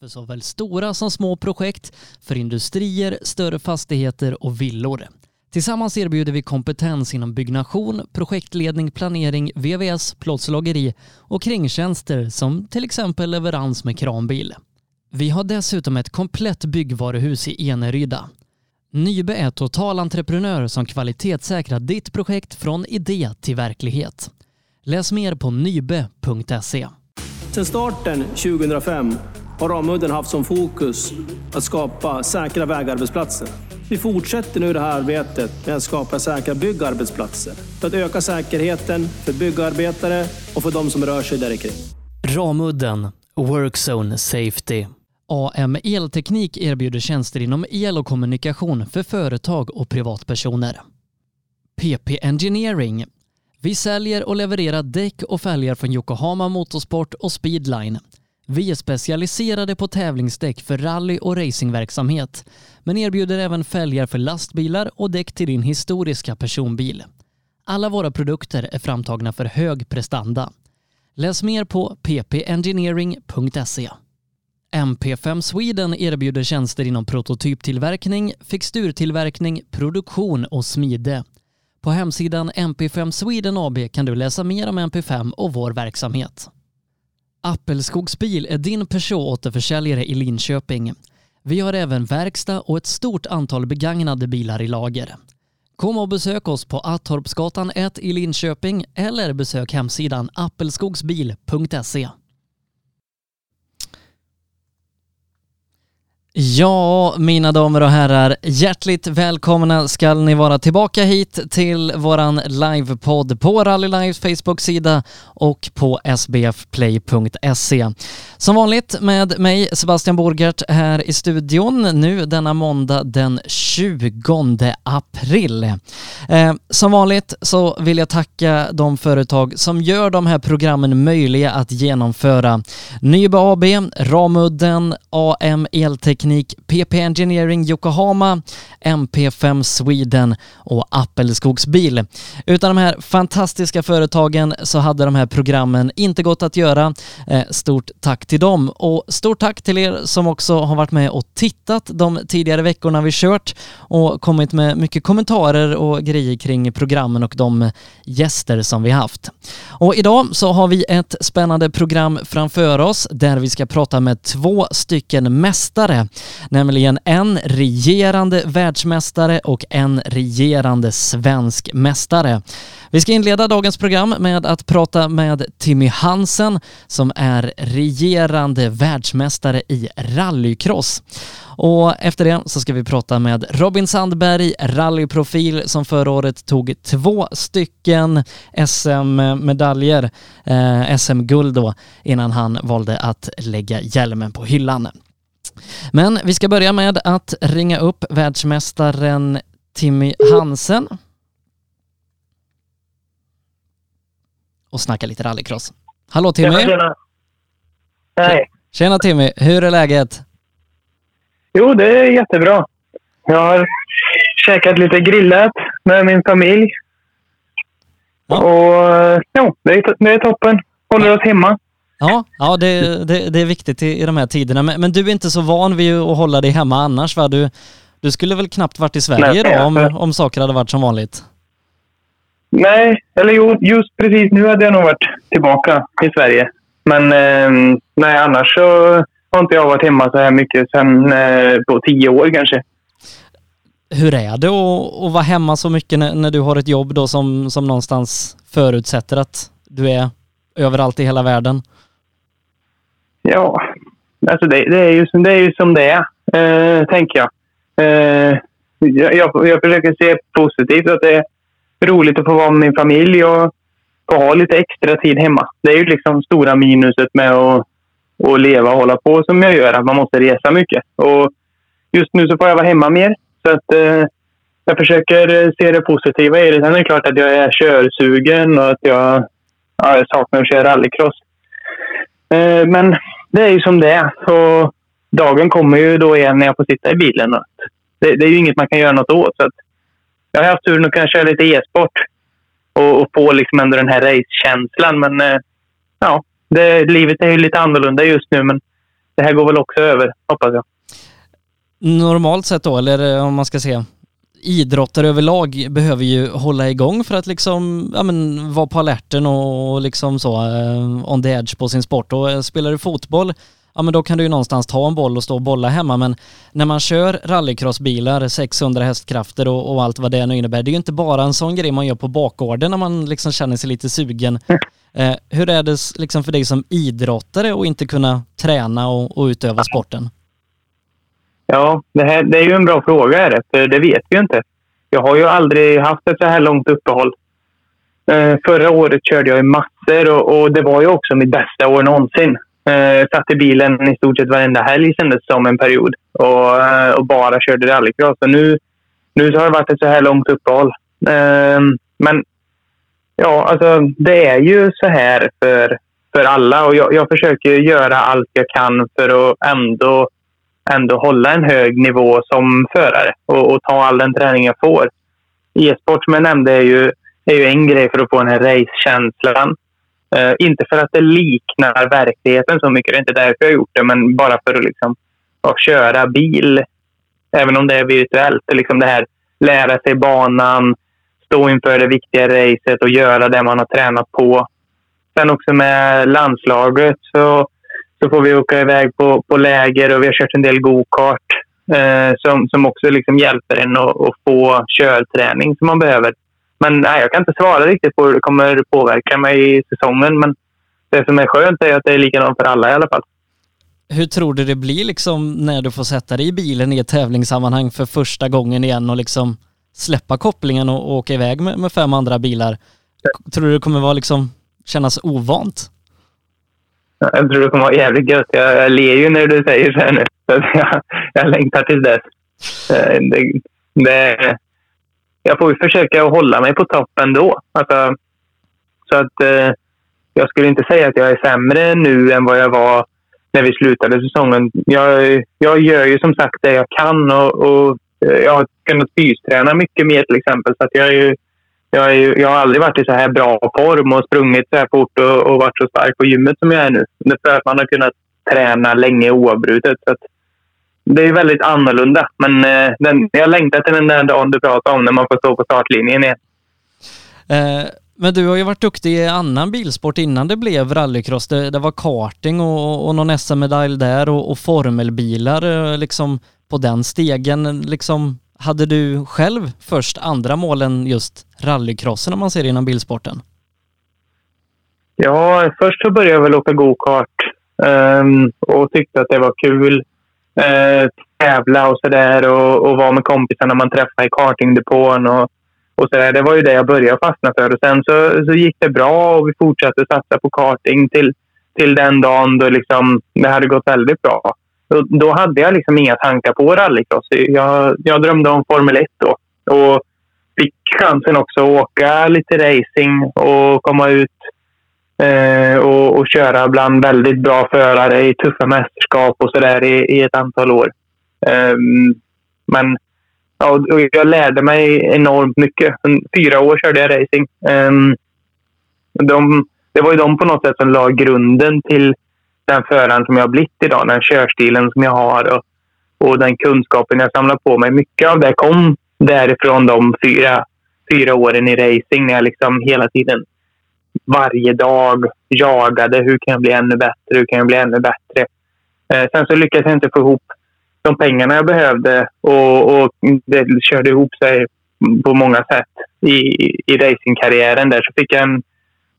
för såväl stora som små projekt, för industrier, större fastigheter och villor. Tillsammans erbjuder vi kompetens inom byggnation, projektledning, planering, VVS, plåtslageri och kringtjänster som till exempel leverans med kranbil. Vi har dessutom ett komplett byggvaruhus i Eneryda. Nybe är totalentreprenör som kvalitetssäkrar ditt projekt från idé till verklighet. Läs mer på nybe.se. Sedan starten 2005 har Ramudden haft som fokus att skapa säkra vägarbetsplatser. Vi fortsätter nu det här arbetet med att skapa säkra byggarbetsplatser för att öka säkerheten för byggarbetare och för de som rör sig där kring. Ramudden Workzone Safety. AM Elteknik erbjuder tjänster inom el och kommunikation för företag och privatpersoner. PP Engineering. Vi säljer och levererar däck och fälgar från Yokohama Motorsport och Speedline. Vi är specialiserade på tävlingsdäck för rally och racingverksamhet, men erbjuder även fälgar för lastbilar och däck till din historiska personbil. Alla våra produkter är framtagna för hög prestanda. Läs mer på ppengineering.se. MP5 Sweden erbjuder tjänster inom prototyptillverkning, fixturtillverkning, produktion och smide. På hemsidan MP5 Sweden AB kan du läsa mer om MP5 och vår verksamhet. Appelskogsbil är din Peugeot-återförsäljare i Linköping. Vi har även verkstad och ett stort antal begagnade bilar i lager. Kom och besök oss på Attorpsgatan 1 i Linköping eller besök hemsidan appelskogsbil.se. Ja, mina damer och herrar, hjärtligt välkomna ska ni vara tillbaka hit till våran livepodd på Rally Lives Facebook-sida och på sbfplay.se. Som vanligt med mig Sebastian Borgert här i studion nu denna måndag den 20 april. Eh, som vanligt så vill jag tacka de företag som gör de här programmen möjliga att genomföra. Nybe AB, Ramudden, AM Elteknik Teknik, PP Engineering Yokohama, MP5 Sweden och Appelskogsbil. Utan de här fantastiska företagen så hade de här programmen inte gått att göra. Eh, stort tack till dem och stort tack till er som också har varit med och tittat de tidigare veckorna vi kört och kommit med mycket kommentarer och grejer kring programmen och de gäster som vi haft. Och idag så har vi ett spännande program framför oss där vi ska prata med två stycken mästare nämligen en regerande världsmästare och en regerande svensk mästare. Vi ska inleda dagens program med att prata med Timmy Hansen som är regerande världsmästare i rallycross. Och efter det så ska vi prata med Robin Sandberg, rallyprofil som förra året tog två stycken SM-medaljer, eh, SM-guld då, innan han valde att lägga hjälmen på hyllan. Men vi ska börja med att ringa upp världsmästaren Timmy Hansen och snacka lite rallycross. Hallå Timmy! Tjena, tjena. Hej! Tjena Timmy, hur är läget? Jo, det är jättebra. Jag har käkat lite grillat med min familj. Ja. Och jo, det är, det är toppen. Håller oss hemma. Ja, ja det, det, det är viktigt i, i de här tiderna. Men, men, du är inte så van vid att hålla dig hemma annars va? Du, du skulle väl knappt varit i Sverige Nej, då om, om saker hade varit som vanligt? Nej, eller jo, just precis nu hade jag nog varit tillbaka i Sverige. Men eh, nej, annars så har inte jag varit hemma så här mycket sedan eh, på tio år kanske. Hur är det att, att vara hemma så mycket när, när, du har ett jobb då som, som någonstans förutsätter att du är överallt i hela världen? Ja, alltså det, det, är, ju, det är ju som det är, eh, tänker jag. Eh, jag, jag. försöker se positivt att det är roligt att få vara med min familj och få ha lite extra tid hemma. Det är ju liksom stora minuset med att, att leva och hålla på som jag gör, att man måste resa mycket. Och just nu så får jag vara hemma mer. Så att, eh, jag försöker se det positiva i det. Sen är det klart att jag är körsugen och att jag, ja, jag saknar att köra rallycross. Eh, men det är ju som det är. Dagen kommer ju då igen när jag får sitta i bilen. Det, det är ju inget man kan göra något åt. Så jag har haft turen att kunna köra lite e-sport och, och få liksom ändå den här racekänslan. Men eh, ja, det, livet är ju lite annorlunda just nu. Men det här går väl också över, hoppas jag. Normalt sett då, eller eh, om man ska se, idrottare överlag behöver ju hålla igång för att liksom, ja men vara på alerten och liksom så uh, on the edge på sin sport. Och uh, spelar du fotboll, ja men då kan du ju någonstans ta en boll och stå och bolla hemma. Men när man kör rallycrossbilar, 600 hästkrafter och, och allt vad det nu innebär, det är ju inte bara en sån grej man gör på bakgården när man liksom känner sig lite sugen. Uh, hur är det liksom för dig som idrottare att inte kunna träna och, och utöva sporten? Ja, det, här, det är ju en bra fråga, är för det vet vi ju inte. Jag har ju aldrig haft ett så här långt uppehåll. Eh, förra året körde jag i massor och, och, det var ju också mitt bästa år någonsin. Eh, satt i bilen i stort sett varenda helg kändes som en period och, eh, och bara körde rallycross. Så nu, nu så har det varit ett så här långt uppehåll. Eh, men ja, alltså det är ju så här för, för alla och jag, jag försöker göra allt jag kan för att ändå ändå hålla en hög nivå som förare och, och ta all den träning jag får. E-sport som jag nämnde är ju, är ju en grej för att få den här racekänslan. Uh, inte för att det liknar verkligheten så mycket, det är inte därför jag har gjort det, men bara för att, liksom, att köra bil, även om det är virtuellt. Liksom det här lära sig banan, stå inför det viktiga racet och göra det man har tränat på. Sen också med landslaget så så får vi åka iväg på, på läger och vi har kört en del gokart eh, som, som också liksom hjälper en att, att få körträning som man behöver. Men nej, jag kan inte svara riktigt på hur det kommer påverka mig i säsongen. Men det som är skönt är att det är likadant för alla i alla fall. Hur tror du det blir liksom när du får sätta dig i bilen i ett tävlingssammanhang för första gången igen och liksom släppa kopplingen och, åka iväg med, med fem andra bilar? Tror du det kommer vara liksom kännas ovant? Jag tror det kommer vara jävligt gött. Jag, jag ler ju när du säger så här nu. jag, jag längtar till dess. Eh, det, det, jag får ju försöka hålla mig på topp ändå. Alltså, så att eh, jag skulle inte säga att jag är sämre nu än vad jag var när vi slutade säsongen. Jag, jag gör ju som sagt det jag kan och, och eh, jag har kunnat fysträna mycket mer till exempel. Så att jag är ju jag, är, jag har aldrig varit i så här bra form och sprungit så här fort och, och varit så stark på gymmet som jag är nu. Det är för att man har kunnat träna länge oavbrutet. Så det är väldigt annorlunda. Men eh, den, jag längtar till den där dagen du pratar om när man får stå på startlinjen igen. Eh, men du har ju varit duktig i annan bilsport innan det blev rallycross. Det, det var karting och, och någon SM-medalj där och, och formelbilar eh, liksom på den stegen. Liksom, hade du själv först andra mål än just rallycrossen om man ser det inom bilsporten? Ja, först så började jag väl åka gokart um, och tyckte att det var kul. Uh, tävla och sådär och, och vara med kompisarna man träffade i kartingdepån och, och sådär. Det var ju det jag började fastna för. Och sen så, så gick det bra och vi fortsatte satsa på karting till, till den dagen då liksom det hade gått väldigt bra. Då hade jag liksom inga tankar på rallycross. Jag, jag drömde om Formel 1 då. Och fick chansen också att åka lite racing och komma ut eh, och, och, köra bland väldigt bra förare i tuffa mästerskap och sådär i, i ett antal år. Eh, men ja, jag lärde mig enormt mycket. Fyra år körde jag racing. Eh, de, det var ju de på något sätt som la grunden till den föraren som jag har blivit idag, den körstilen som jag har och, och den kunskapen jag samlar på mig. Mycket av det kom därifrån de fyra, fyra åren i racing när jag liksom hela tiden varje dag jagade. Hur kan jag bli ännu bättre? Hur kan jag bli ännu bättre? Eh, sen så lyckades jag inte få ihop de pengarna jag behövde och, och det körde ihop sig på många sätt i, i racingkarriären. Där så fick jag en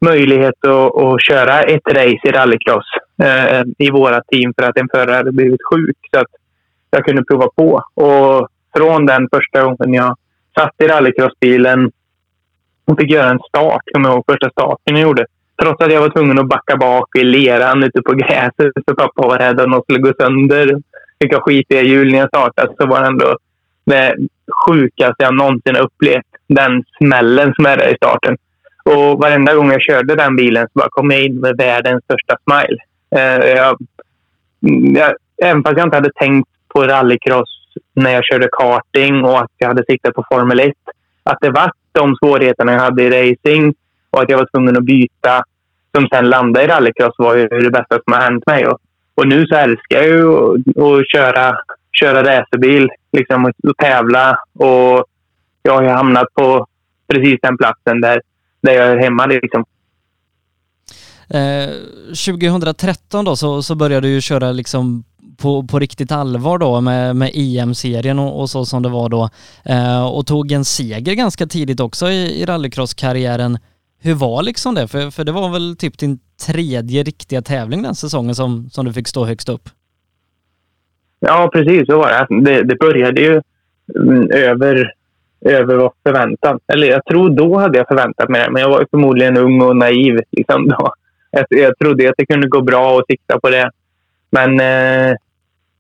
möjlighet att, att köra ett race i rallycross eh, i våra team för att en förare hade blivit sjuk. Så att jag kunde prova på. Och från den första gången jag satt i rallycrossbilen och fick göra en start, kommer jag ihåg första starten jag gjorde. Trots att jag var tvungen att backa bak i leran ute på gräset för pappa var rädd att något skulle gå sönder. Fick jag skitiga hjul när jag startade så var det ändå det sjukaste jag någonsin upplevt. Den smällen som är där i starten. Och varenda gång jag körde den bilen så bara kom jag in med världens största smile. Eh, jag, mm, jag, även fast jag inte hade tänkt på rallycross när jag körde karting och att jag hade siktat på Formel 1. Att det var de svårigheterna jag hade i racing och att jag var tvungen att byta som sen landade i rallycross var ju det bästa som har hänt mig. Och och nu så älskar jag ju att, att köra, köra racerbil liksom, och, och tävla. Och jag har hamnat på precis den platsen där, där jag är hemma. Liksom. Eh, 2013 då så, så började du ju köra liksom på, på riktigt allvar då med, med EM-serien och, och, så som det var då eh, och tog en seger ganska tidigt också i, i rallycross-karriären. Hur var liksom det? För, för det var väl typ din tredje riktiga tävling den säsongen som, som du fick stå högst upp? Ja, precis så var det. Det, det började ju mm, över, över vad förväntan. Eller jag tror då hade jag förväntat mig det, men jag var förmodligen ung och naiv liksom då. Jag, jag trodde att det kunde gå bra att sikta på det. Men eh,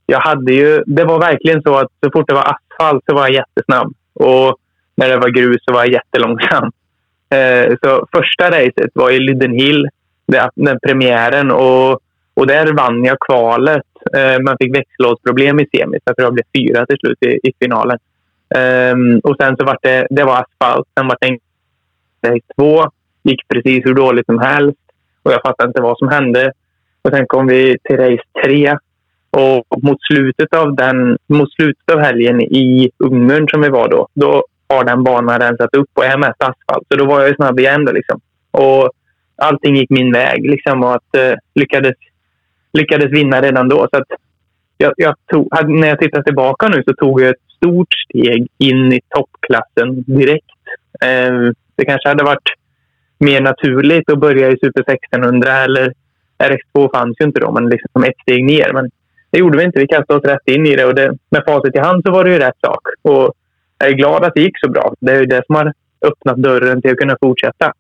jag hade ju... Det var verkligen så att så fort det var asfalt så var jag jättesnabb. Och när det var grus så var jag jättelångsam. Eh, så första racet var i Lydenhill, den premiären. Och, och där vann jag kvalet. Eh, man fick växellådsproblem i semis. Jag tror jag blev fyra till slut i, i finalen. Um, och sen så var det, det var asfalt. Sen var det en... två. Gick precis hur dåligt som helst. Och jag fattade inte vad som hände. Och sen kom vi till race tre. Och mot slutet av, den, mot slutet av helgen i Ungern som vi var då, då har den banan rensat upp och är mest asfalt. Så då var jag snabb igen. Då, liksom. Och allting gick min väg liksom, och att, eh, lyckades, lyckades vinna redan då. Så att jag, jag tog, när jag tittar tillbaka nu så tog jag ett stort steg in i toppklassen direkt. Eh, det kanske hade varit mer naturligt att börja i Super 1600 eller RX2 fanns ju inte då, men liksom ett steg ner. Men det gjorde vi inte. Vi kastade oss rätt in i det och det, med facit i hand så var det ju rätt sak. Och jag är glad att det gick så bra. Det är ju det som har öppnat dörren till att kunna fortsätta.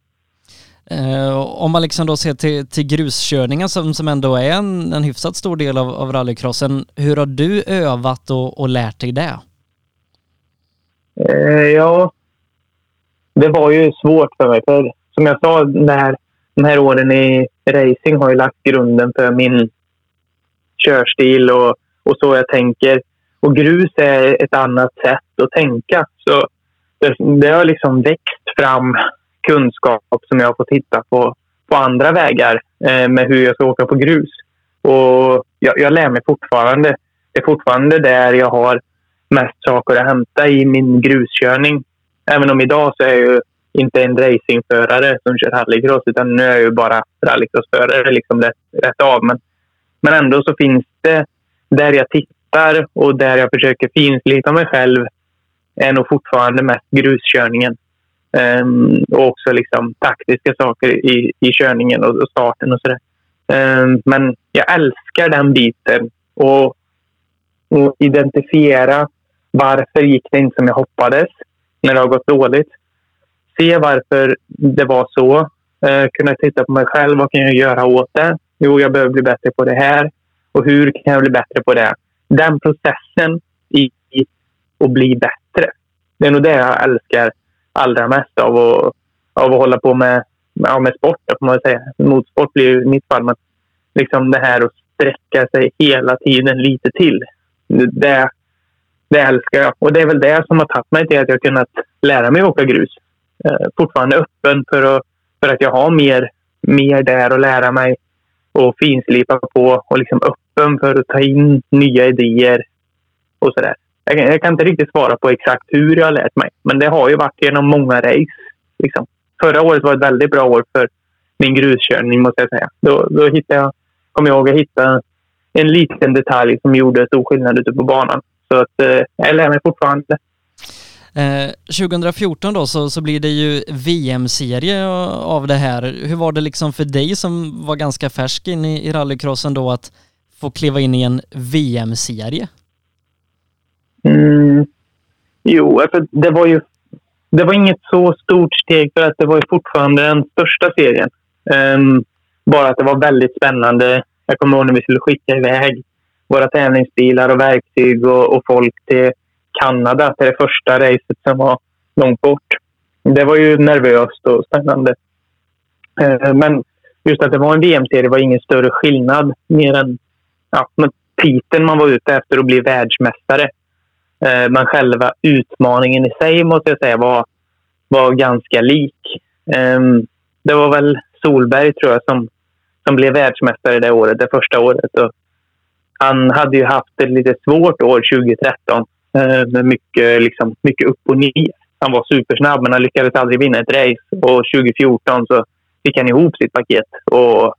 Eh, om man liksom då ser till, till gruskörningen som, som ändå är en, en hyfsat stor del av, av rallycrossen. Hur har du övat och, och lärt dig det? Eh, ja, det var ju svårt för mig. För som jag sa, den här, de här åren i racing har ju lagt grunden för min körstil och, och så jag tänker. Och grus är ett annat sätt att tänka. Så det, det har liksom växt fram kunskap som jag har fått hitta på, på andra vägar eh, med hur jag ska åka på grus. Och jag, jag lär mig fortfarande. Det är fortfarande där jag har mest saker att hämta i min gruskörning. Även om idag så är jag ju inte en racingförare som kör rallycross utan nu är jag ju bara rallycrossförare liksom rätt, rätt av. Men, men ändå så finns det där jag tittar och där jag försöker finslipa mig själv är nog fortfarande mest gruskörningen. Um, och också liksom taktiska saker i, i körningen och, och starten och sådär. Um, men jag älskar den biten och, och identifiera varför gick det inte som jag hoppades när det har gått dåligt. Se varför det var så. Eh, kunna titta på mig själv. Vad kan jag göra åt det? Jo, jag behöver bli bättre på det här. Och hur kan jag bli bättre på det? Den processen i, att bli bättre. Det är nog det jag älskar allra mest av att, av att hålla på med, ja, med sport. Får man säga. Motorsport blir ju i mitt fall. Men liksom det här att sträcka sig hela tiden lite till. Det, det älskar jag. Och det är väl det som har tagit mig till att jag kunnat lära mig åka grus. Eh, fortfarande öppen för att, för att jag har mer, mer där att lära mig och finslipa på och liksom öppen för att ta in nya idéer och sådär. Jag, jag kan inte riktigt svara på exakt hur jag har lärt mig, men det har ju varit genom många race. Liksom. Förra året var ett väldigt bra år för min gruskörning måste jag säga. Då, då hittade jag, kom jag ihåg att hitta en liten detalj som gjorde stor skillnad ute på banan. Så att, eh, jag lär mig fortfarande. Eh, 2014 då så, så blir det ju VM-serie av det här. Hur var det liksom för dig som var ganska färsk in i, i rallycrossen då att få kliva in i en VM-serie? Mm. Jo, för det var ju det var inget så stort steg för att det var ju fortfarande den största serien. Um, bara att det var väldigt spännande. Jag kommer ihåg när vi skulle skicka iväg våra tävlingsbilar och verktyg och, och folk till Kanada till det första racet som var långt bort. Det var ju nervöst och spännande. Eh, men just att det var en VM-serie var ingen större skillnad mer än ja, titeln man var ute efter att bli världsmästare. Eh, men själva utmaningen i sig måste jag säga var, var ganska lik. Ehm, det var väl Solberg tror jag som, som blev världsmästare det året, det första året. Och han hade ju haft ett lite svårt år 2013 Eh, med mycket, liksom, mycket upp och ner. Han var supersnabb men han lyckades aldrig vinna ett race. Och 2014 så fick han ihop sitt paket och,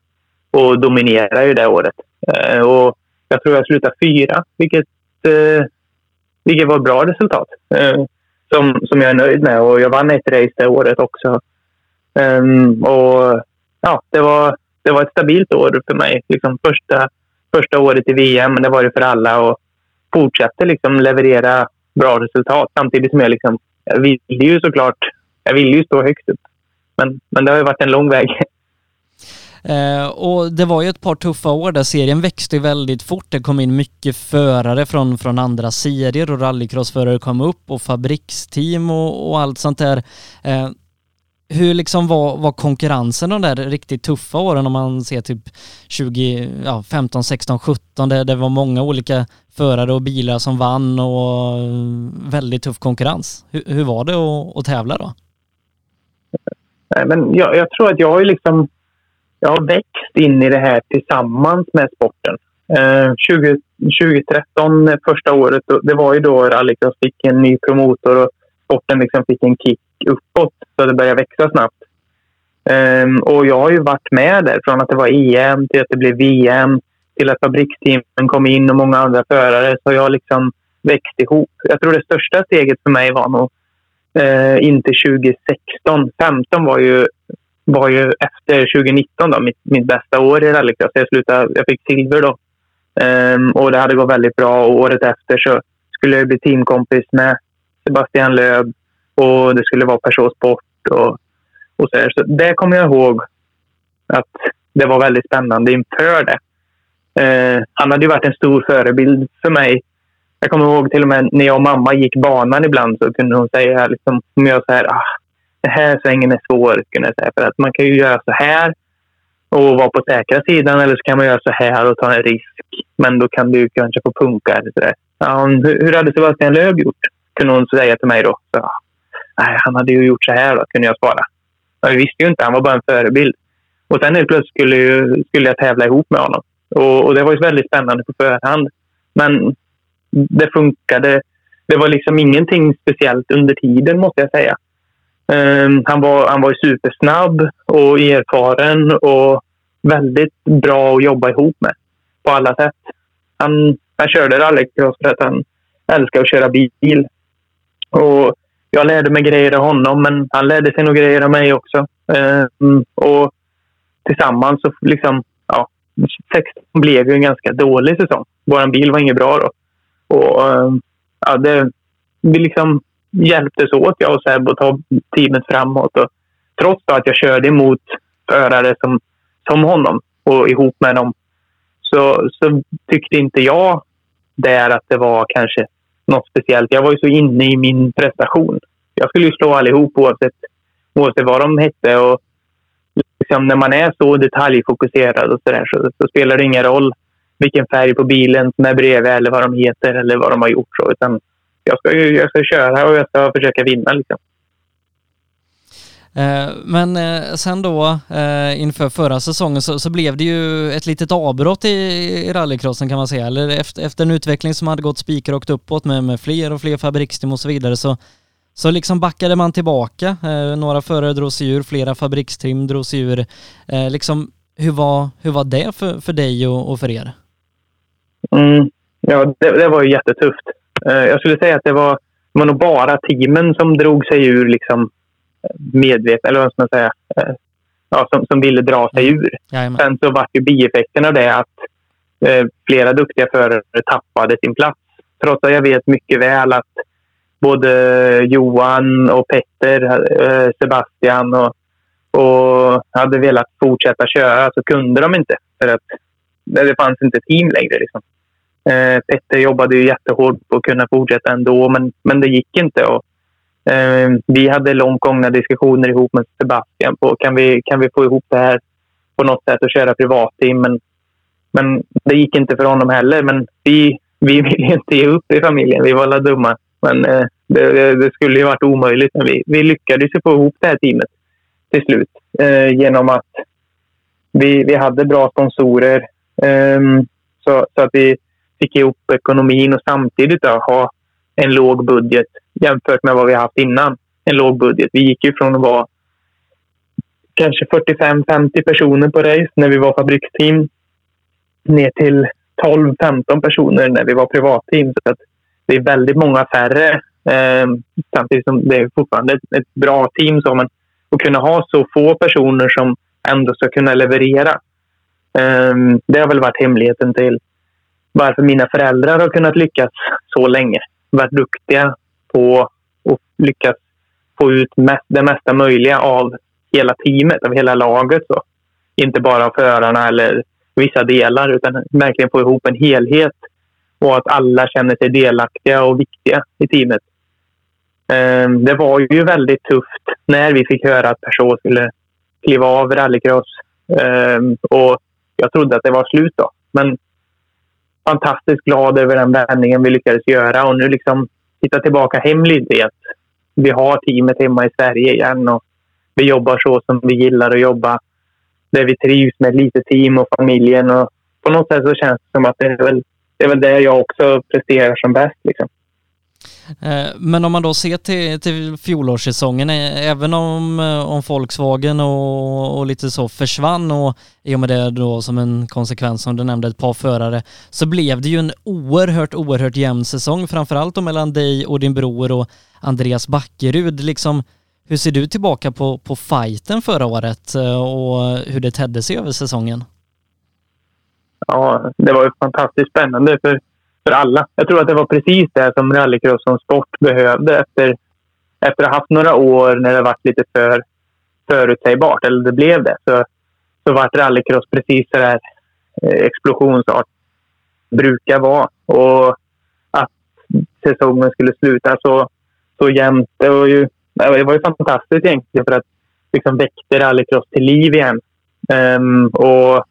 och dominerade ju det året. Eh, och jag tror jag slutade fyra, vilket, eh, vilket var ett bra resultat. Eh, som, som jag är nöjd med och jag vann ett race det året också. Um, och ja, det var, det var ett stabilt år för mig. Liksom första, första året i VM, det var det för alla. Och Fortsätter liksom leverera bra resultat samtidigt som jag, liksom, jag ville ju såklart jag ville ju stå högst upp. Men, men det har ju varit en lång väg. Eh, och det var ju ett par tuffa år där serien växte väldigt fort. Det kom in mycket förare från, från andra serier och rallycrossförare kom upp och fabriksteam och, och allt sånt där. Eh, hur liksom var, var konkurrensen de där riktigt tuffa åren om man ser typ 20, ja, 15, 16, 17 där det var många olika förare och bilar som vann och väldigt tuff konkurrens. Hur, hur var det att, att tävla då? Nej, men jag, jag tror att jag har liksom jag har växt in i det här tillsammans med sporten. Eh, 20, 2013, eh, första året, det var ju då rallycross fick en ny promotor och sporten liksom fick en kick uppåt så det började växa snabbt. Um, och jag har ju varit med där från att det var EM till att det blev VM till att fabriksteamen kom in och många andra förare. Så jag har liksom växt ihop. Jag tror det största steget för mig var nog uh, inte 2016. 15 var ju, var ju efter 2019 då, mitt, mitt bästa år i rallycross. Alltså, jag, slutade, jag fick silver då. Um, och det hade gått väldigt bra. Och året efter så skulle jag bli teamkompis med Sebastian Löb och det skulle vara personsport och, och så, här. så Det kommer jag ihåg att det var väldigt spännande inför det. Eh, han hade ju varit en stor förebild för mig. Jag kommer ihåg till och med när jag och mamma gick banan ibland så kunde hon säga liksom, om jag så här, ah, den här svängen är svår, kunde jag säga, för att man kan ju göra så här och vara på säkra sidan eller så kan man göra så här och ta en risk. Men då kan du kanske få punka eller så där. Ja, hur, hur hade Sebastian Lööf gjort? Kunde hon säga till mig då. Så, Nej, han hade ju gjort så här då, kunde jag svara. Men vi visste ju inte, han var bara en förebild. Och sen helt plötsligt skulle, ju, skulle jag tävla ihop med honom. Och, och, det var ju väldigt spännande på förhand. Men det funkade. Det var liksom ingenting speciellt under tiden måste jag säga. Um, han, var, han var supersnabb och erfaren och väldigt bra att jobba ihop med på alla sätt. Han, han körde rallycross för att han älskar att köra bil. Och jag lärde mig grejer av honom, men han lärde sig nog grejer av mig också. Ehm, och tillsammans så liksom, ja, 16 blev ju en ganska dålig säsong. Vår bil var inget bra då. Och ehm, ja, det, vi liksom hjälptes åt, jag och Seb, att ta teamet framåt. Och trots att jag körde emot förare som, som honom och ihop med dem så, så tyckte inte jag där att det var kanske något speciellt. Jag var ju så inne i min prestation. Jag skulle ju slå allihop oavsett, oavsett vad de hette. Och liksom när man är så detaljfokuserad och så, där, så, så, spelar det ingen roll vilken färg på bilen som är bredvid eller vad de heter eller vad de har gjort. Så, utan jag, ska, jag ska köra och jag ska försöka vinna. Liksom. Eh, men eh, sen då eh, inför förra säsongen så, så, blev det ju ett litet avbrott i, i rallycrossen kan man säga. Eller efter, efter en utveckling som hade gått spikrakt uppåt med, med fler och fler fabriksteam och så vidare så, så liksom backade man tillbaka. Några förare drog sig ur, flera fabrikstrim drog sig ur. Liksom, hur, var, hur var det för, för dig och, och för er? Mm, ja, det, det, var ju jättetufft. Jag skulle säga att det var, det var nog bara teamen som drog sig ur liksom medvetna, eller vad ska man säga, eh, ja, som, som ville dra sig ur. Jajamän. Sen så var ju bieffekten av det att eh, flera duktiga förare tappade sin plats. Trots att jag vet mycket väl att både Johan och Petter, eh, Sebastian och, och hade velat fortsätta köra så kunde de inte. För att det fanns inte team längre. Liksom. Eh, Petter jobbade ju jättehårt på att kunna fortsätta ändå, men, men det gick inte. Och Eh, vi hade långt gångna diskussioner ihop med Sebastian på kan vi, kan vi få ihop det här på något sätt och köra privatteam. Men, men det gick inte för honom heller. Men vi, vi ville inte ge upp i familjen. Vi var alla dumma. Men eh, det, det, skulle ju varit omöjligt. Men vi, vi lyckades få ihop det här teamet till slut eh, genom att vi, vi hade bra sponsorer. Ehm, så, så att vi, fick ihop ekonomin och samtidigt då, ha en låg budget jämfört med vad vi haft innan. En låg budget. Vi gick ju från att vara kanske 45-50 personer på race när vi var fabriksteam ner till 12-15 personer när vi var privatteam. Så att det är väldigt många färre. Eh, samtidigt som det är fortfarande ett, ett bra team. Så, men att kunna ha så få personer som ändå ska kunna leverera. Eh, det har väl varit hemligheten till varför mina föräldrar har kunnat lyckas så länge. Varit duktiga på och lyckas få ut mest, det mesta möjliga av hela teamet, av hela laget. Så. Inte bara av förarna eller vissa delar utan verkligen få ihop en helhet och att alla känner sig delaktiga och viktiga i teamet. Ehm, det var ju väldigt tufft när vi fick höra att Peugeot skulle kliva av rallycross. Ehm, och jag trodde att det var slut då. Men fantastiskt glad över den vändningen vi lyckades göra och nu liksom titta tillbaka hem lite vi har teamet hemma i Sverige igen och vi jobbar så som vi gillar att jobba. Där vi trivs med ett litet team och familjen och på något sätt så känns det som att det är väl det, är väl det jag också presterar som bäst. Liksom. Eh, men om man då ser till, till fjolårssäsongen, eh, även om, eh, om Volkswagen och, och lite så försvann och i och med det då som en konsekvens som du nämnde ett par förare så blev det ju en oerhört, oerhört jämn säsong framförallt då mellan dig och din bror och Andreas Backerud. Liksom, hur ser du tillbaka på, på fighten förra året och hur det tedde sig över säsongen? Ja, det var ju fantastiskt spännande för för alla. Jag tror att det var precis det som rallycross som sport behövde efter, efter att ha haft några år när det varit lite för förutsägbart, eller det blev det, så, så vart rallycross precis så där eh, explosionsart brukar vara. Och att säsongen skulle sluta så, så jämnt. Det var, ju, det var ju fantastiskt egentligen för att liksom väckte rallycross till liv igen. Um, och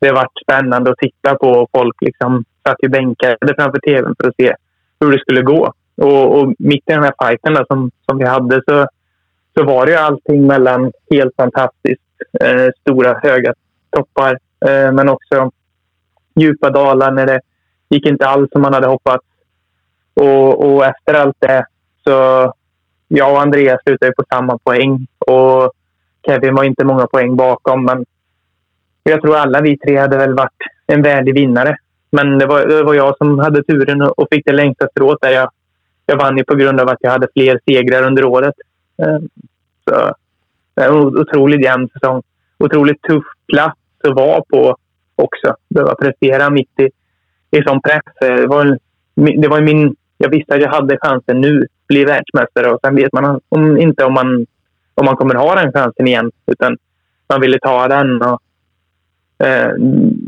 det varit spännande att titta på. Folk liksom satt ju bänkade framför tvn för att se hur det skulle gå. Och, och mitt i den här fighten där, som, som vi hade så, så var det ju allting mellan helt fantastiskt eh, stora, höga toppar eh, men också djupa dalar när det gick inte alls som man hade hoppats. Och, och efter allt det så jag och Andreas slutade på samma poäng. Och Kevin var inte många poäng bakom, men jag tror alla vi tre hade väl varit en värdig vinnare. Men det var, det var jag som hade turen och fick det längsta strået där. Jag, jag vann ju på grund av att jag hade fler segrar under året. Ehm, det är en otroligt jämn säsong. Otroligt tuff plats att vara på också. Behöva prestera mitt i, i sån press. Det var, det var min... Jag visste att jag hade chansen nu att bli världsmästare och sen vet man om, inte om man, om man kommer ha den chansen igen. Utan man ville ta den. Och, Eh,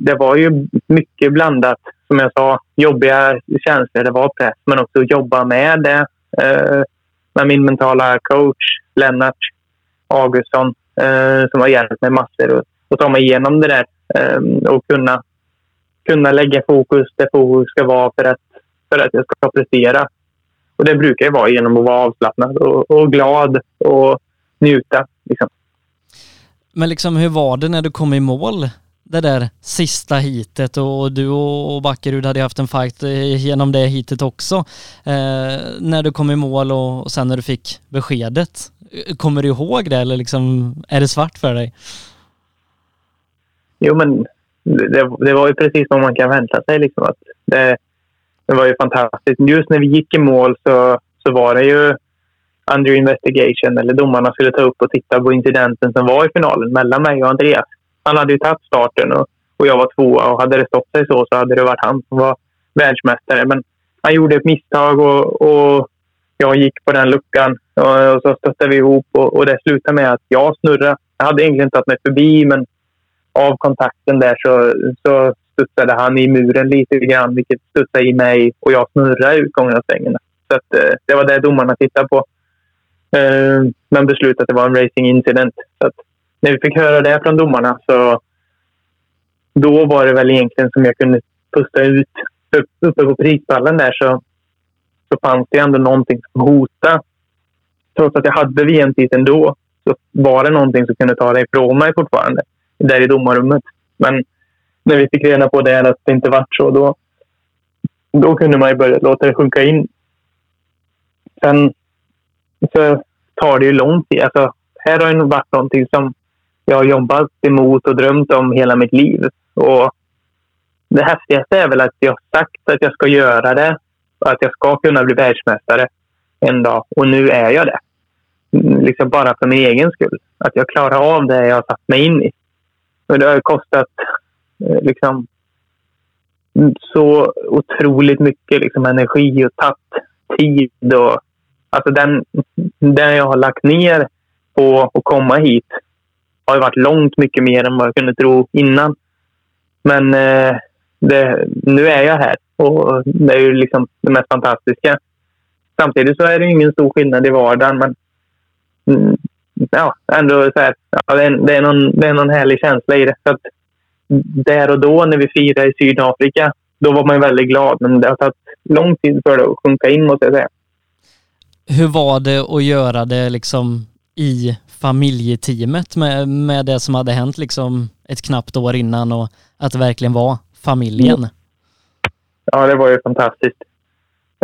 det var ju mycket blandat. Som jag sa, jobbiga känslor. Det var press, men också att jobba med det. Eh, med min mentala coach, Lennart Augustsson, eh, som har hjälpt mig massor att ta mig igenom det där och kunna, kunna lägga fokus där fokus ska vara för att, för att jag ska prestera. Och det brukar ju vara genom att vara avslappnad och, och glad och njuta. Liksom. Men liksom, hur var det när du kom i mål det där sista hitet och du och Backerud hade haft en fight eh, genom det hitet också. Eh, när du kom i mål och, sen när du fick beskedet. Eh, kommer du ihåg det eller liksom, är det svart för dig? Jo, men det, det var ju precis vad man kan vänta sig. Liksom, att det, det var ju fantastiskt. Just när vi gick i mål så, så var det ju under investigation, eller domarna skulle ta upp och titta på incidenten som var i finalen mellan mig och Andreas han hade ju tagit starten och, och jag var tvåa och hade det stått sig så så hade det varit han som var världsmästare. Men han gjorde ett misstag och, och jag gick på den luckan och, och så stötte vi ihop och, och det slutade med att jag snurrade. Jag hade egentligen tagit mig förbi men av kontakten där så, så studsade han i muren lite grann vilket studsade i mig och jag snurrade utgången av svängen. Så att, eh, det var det domarna tittade på. Eh, men beslutade att det var en racing incident. Så att när vi fick höra det från domarna så då var det väl egentligen som jag kunde pusta ut. Uppe på prispallen där så, så fanns det ändå någonting som hotade. Trots att jag hade VM-titeln då så var det någonting som kunde ta det ifrån mig fortfarande. Där i domarrummet. Men när vi fick reda på det att det inte var så då, då kunde man ju börja låta det sjunka in. Sen så tar det ju lång tid. Alltså, här har det varit någonting som jag har jobbat emot och drömt om hela mitt liv. Och det häftigaste är väl att jag sagt att jag ska göra det. Och att jag ska kunna bli världsmästare en dag. Och nu är jag det. Liksom bara för min egen skull. Att jag klarar av det jag har satt mig in i. Och det har kostat eh, liksom, så otroligt mycket liksom, energi och tagit tid. Och, alltså den, den jag har lagt ner på att komma hit har varit långt mycket mer än vad jag kunde tro innan. Men eh, det, nu är jag här och det är ju liksom det mest fantastiska. Samtidigt så är det ingen stor skillnad i vardagen men mm, ja, ändå så här, ja, det, är, det, är någon, det är någon härlig känsla i det. Så att, där och då när vi firade i Sydafrika, då var man väldigt glad. Men det har tagit lång tid för det att sjunka in måste jag säga. Hur var det att göra det liksom i familjeteamet med, med det som hade hänt liksom ett knappt år innan och att det verkligen var familjen? Mm. Ja, det var ju fantastiskt.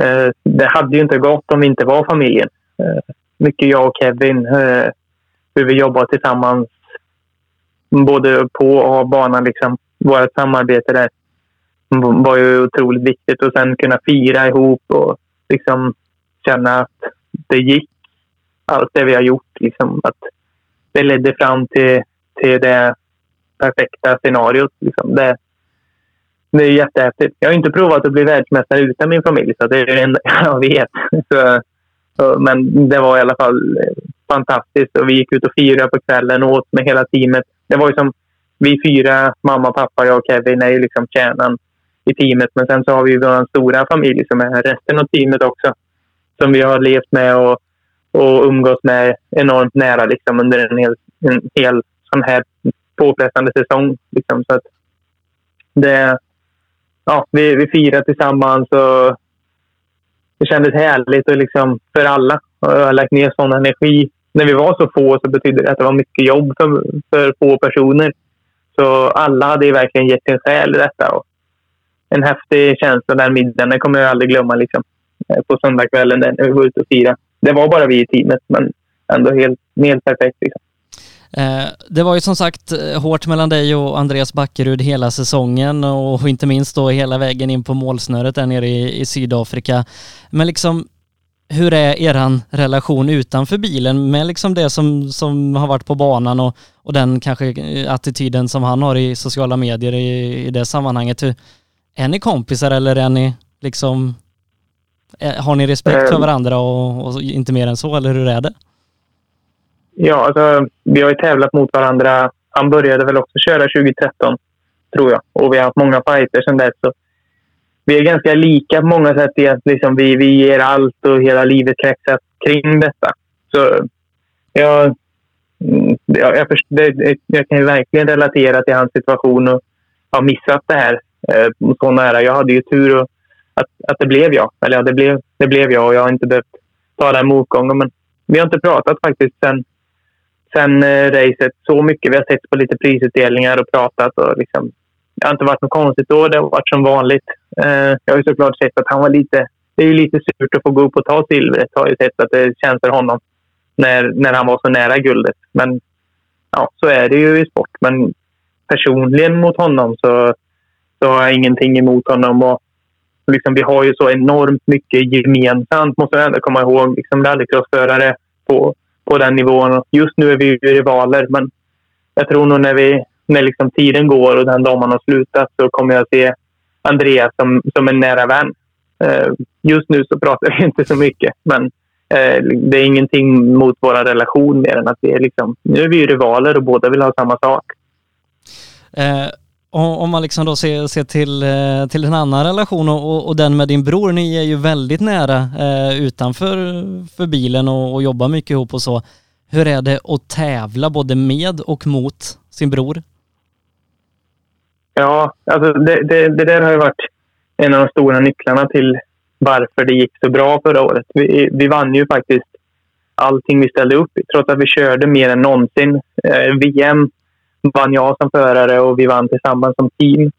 Eh, det hade ju inte gått om vi inte var familjen. Eh, mycket jag och Kevin, eh, hur vi jobbar tillsammans både på och av banan. Liksom. Vårt samarbete där var ju otroligt viktigt och sen kunna fira ihop och liksom känna att det gick. Allt det vi har gjort, liksom, att det ledde fram till, till det perfekta scenariot. Liksom. Det, det är jättehäftigt. Jag har inte provat att bli världsmästare utan min familj, så det är det enda jag vet. Så, men det var i alla fall eh, fantastiskt. Och vi gick ut och firade på kvällen och åt med hela teamet. Det var ju som vi fyra, mamma, pappa, jag och Kevin, är ju liksom kärnan i teamet. Men sen så har vi ju vår stora familj som är resten av teamet också. Som vi har levt med och, och umgås med enormt nära liksom, under en hel, en hel sån här påfrestande säsong. Liksom. Så att det, ja, vi, vi firade tillsammans och det kändes härligt och liksom för alla. Och jag har lagt ner sån energi. När vi var så få så betydde det att det var mycket jobb för, för få personer. Så alla hade verkligen gett sin själ i detta. Och en häftig känsla den middagen. Den kommer jag aldrig glömma. Liksom. Eh, på söndagskvällen när vi var ute och firade. Det var bara vi i teamet, men ändå helt, helt perfekt. Liksom. Eh, det var ju som sagt eh, hårt mellan dig och Andreas Backerud hela säsongen och inte minst då hela vägen in på målsnöret där nere i, i Sydafrika. Men liksom hur är eran relation utanför bilen med liksom det som, som har varit på banan och, och den kanske eh, attityden som han har i sociala medier i, i det sammanhanget? Hur, är ni kompisar eller är ni liksom, har ni respekt för ehm. varandra och, och inte mer än så eller hur är det? Ja, alltså, vi har ju tävlat mot varandra. Han började väl också köra 2013, tror jag. Och vi har haft många fighter sedan dess. Så vi är ganska lika på många sätt i att liksom vi, vi ger allt och hela livet kretsar kring detta. Så jag, jag, jag, först, det, jag kan ju verkligen relatera till hans situation och ha missat det här eh, så nära. Jag hade ju tur och, att, att det blev jag. Eller ja, det blev, det blev jag och jag har inte behövt ta den motgången. Men vi har inte pratat faktiskt sen sen eh, racet så mycket. Vi har sett på lite prisutdelningar och pratat. Och liksom, det har inte varit något konstigt då. Det har varit som vanligt. Eh, jag har ju såklart sett att han var lite... Det är ju lite surt att få gå upp och ta silvret. Jag har ju sett att det känns för honom när, när han var så nära guldet. Men ja, så är det ju i sport. Men personligen mot honom så, så har jag ingenting emot honom. Och liksom, vi har ju så enormt mycket gemensamt, måste jag ändå komma ihåg. Liksom rallycrossförare på på den nivån. Just nu är vi ju rivaler, men jag tror nog när, vi, när liksom tiden går och den dagen man har slutat så kommer jag se Andreas som, som en nära vän. Eh, just nu så pratar vi inte så mycket, men eh, det är ingenting mot vår relation mer än att vi är liksom, nu är vi ju rivaler och båda vill ha samma sak. Eh om man liksom då ser, ser till, eh, till en annan relation och, och, den med din bror, ni är ju väldigt nära eh, utanför för bilen och, och jobbar mycket ihop och så. Hur är det att tävla både med och mot sin bror? Ja, alltså det, det, det där har ju varit en av de stora nycklarna till varför det gick så bra förra året. Vi, vi vann ju faktiskt allting vi ställde upp i, trots att vi körde mer än någonsin. Eh, VM vann jag som förare och vi vann tillsammans som team.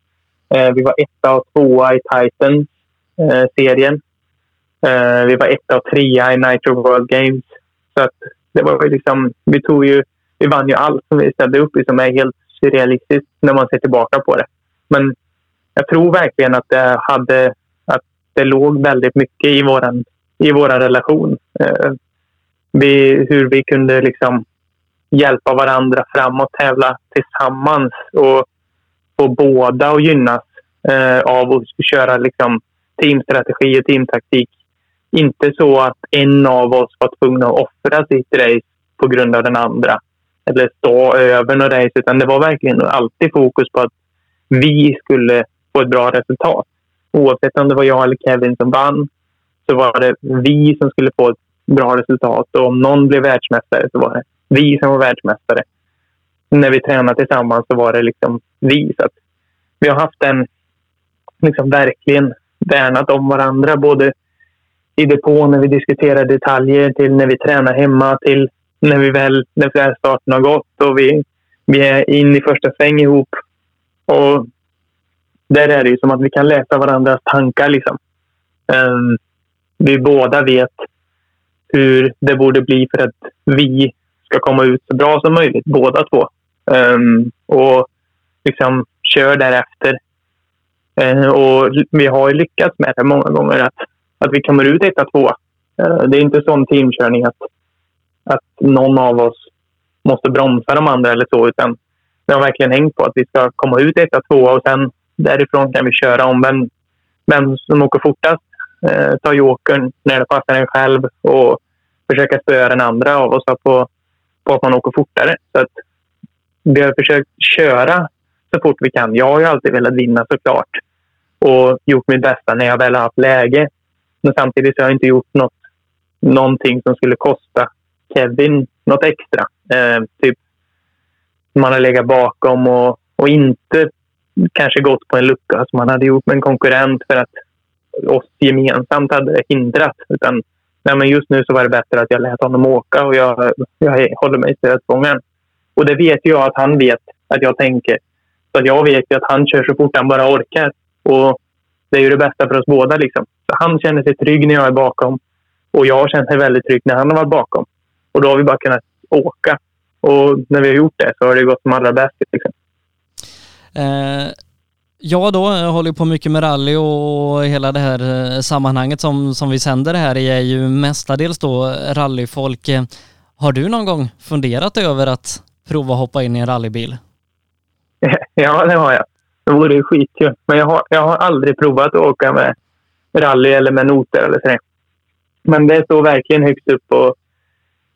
Eh, vi var etta och tvåa i Titan-serien. Eh, eh, vi var etta och trea i Nitro World Games. Så att det var ju liksom, vi tog ju, vi vann ju allt som vi ställde upp i som är helt surrealistiskt när man ser tillbaka på det. Men jag tror verkligen att det hade, att det låg väldigt mycket i våran, i våran relation. Eh, vi, hur vi kunde liksom hjälpa varandra framåt, tävla tillsammans och få båda att gynnas eh, av att köra liksom teamstrategi och teamtaktik. Inte så att en av oss var tvungen att offra sitt race på grund av den andra eller stå över något race, utan det var verkligen alltid fokus på att vi skulle få ett bra resultat. Oavsett om det var jag eller Kevin som vann så var det vi som skulle få ett bra resultat. Och om någon blev världsmästare så var det vi som var världsmästare. När vi tränade tillsammans så var det liksom vi. Så vi har haft en, liksom verkligen värnat om varandra. Både i depån när vi diskuterar detaljer till när vi tränar hemma till när vi väl, när starten har gått och vi, vi är in i första sväng ihop. Och där är det ju som att vi kan läsa varandras tankar. Liksom. Um, vi båda vet hur det borde bli för att vi ska komma ut så bra som möjligt, båda två. Um, och liksom kör därefter. Uh, och vi har lyckats med det många gånger, att, att vi kommer ut etta, tvåa. Uh, det är inte sån teamkörning att, att någon av oss måste bromsa de andra eller så, utan det har verkligen hängt på att vi ska komma ut etta, tvåa och sen därifrån kan vi köra om vem, vem som åker fortast. Uh, ta jokern när det passar en själv och försöka spöa den andra av oss på, på att man åker fortare. Så att vi har försökt köra så fort vi kan. Jag har ju alltid velat vinna såklart och gjort mitt bästa när jag väl har haft läge. Men samtidigt har jag inte gjort något, någonting som skulle kosta Kevin något extra. Eh, typ man har legat bakom och, och inte kanske gått på en lucka som man hade gjort med en konkurrent för att oss gemensamt hade hindrat. Utan nej, men just nu så var det bättre att jag lät honom åka och jag, jag håller mig i stödspången. Och det vet jag att han vet att jag tänker. Så jag vet ju att han kör så fort han bara orkar. Och det är ju det bästa för oss båda. Liksom. Så han känner sig trygg när jag är bakom. Och jag känner mig väldigt trygg när han har varit bakom. Och då har vi bara kunnat åka. Och när vi har gjort det så har det gått som allra bäst. Liksom. Eh, Ja då, jag håller på mycket med rally och hela det här eh, sammanhanget som, som vi sänder det här i är ju mestadels då rallyfolk. Eh, har du någon gång funderat över att prova att hoppa in i en rallybil? Ja, det har jag. Det vore ju skitkul. Men jag har, jag har aldrig provat att åka med rally eller med noter eller så. Men det står verkligen högst upp, på,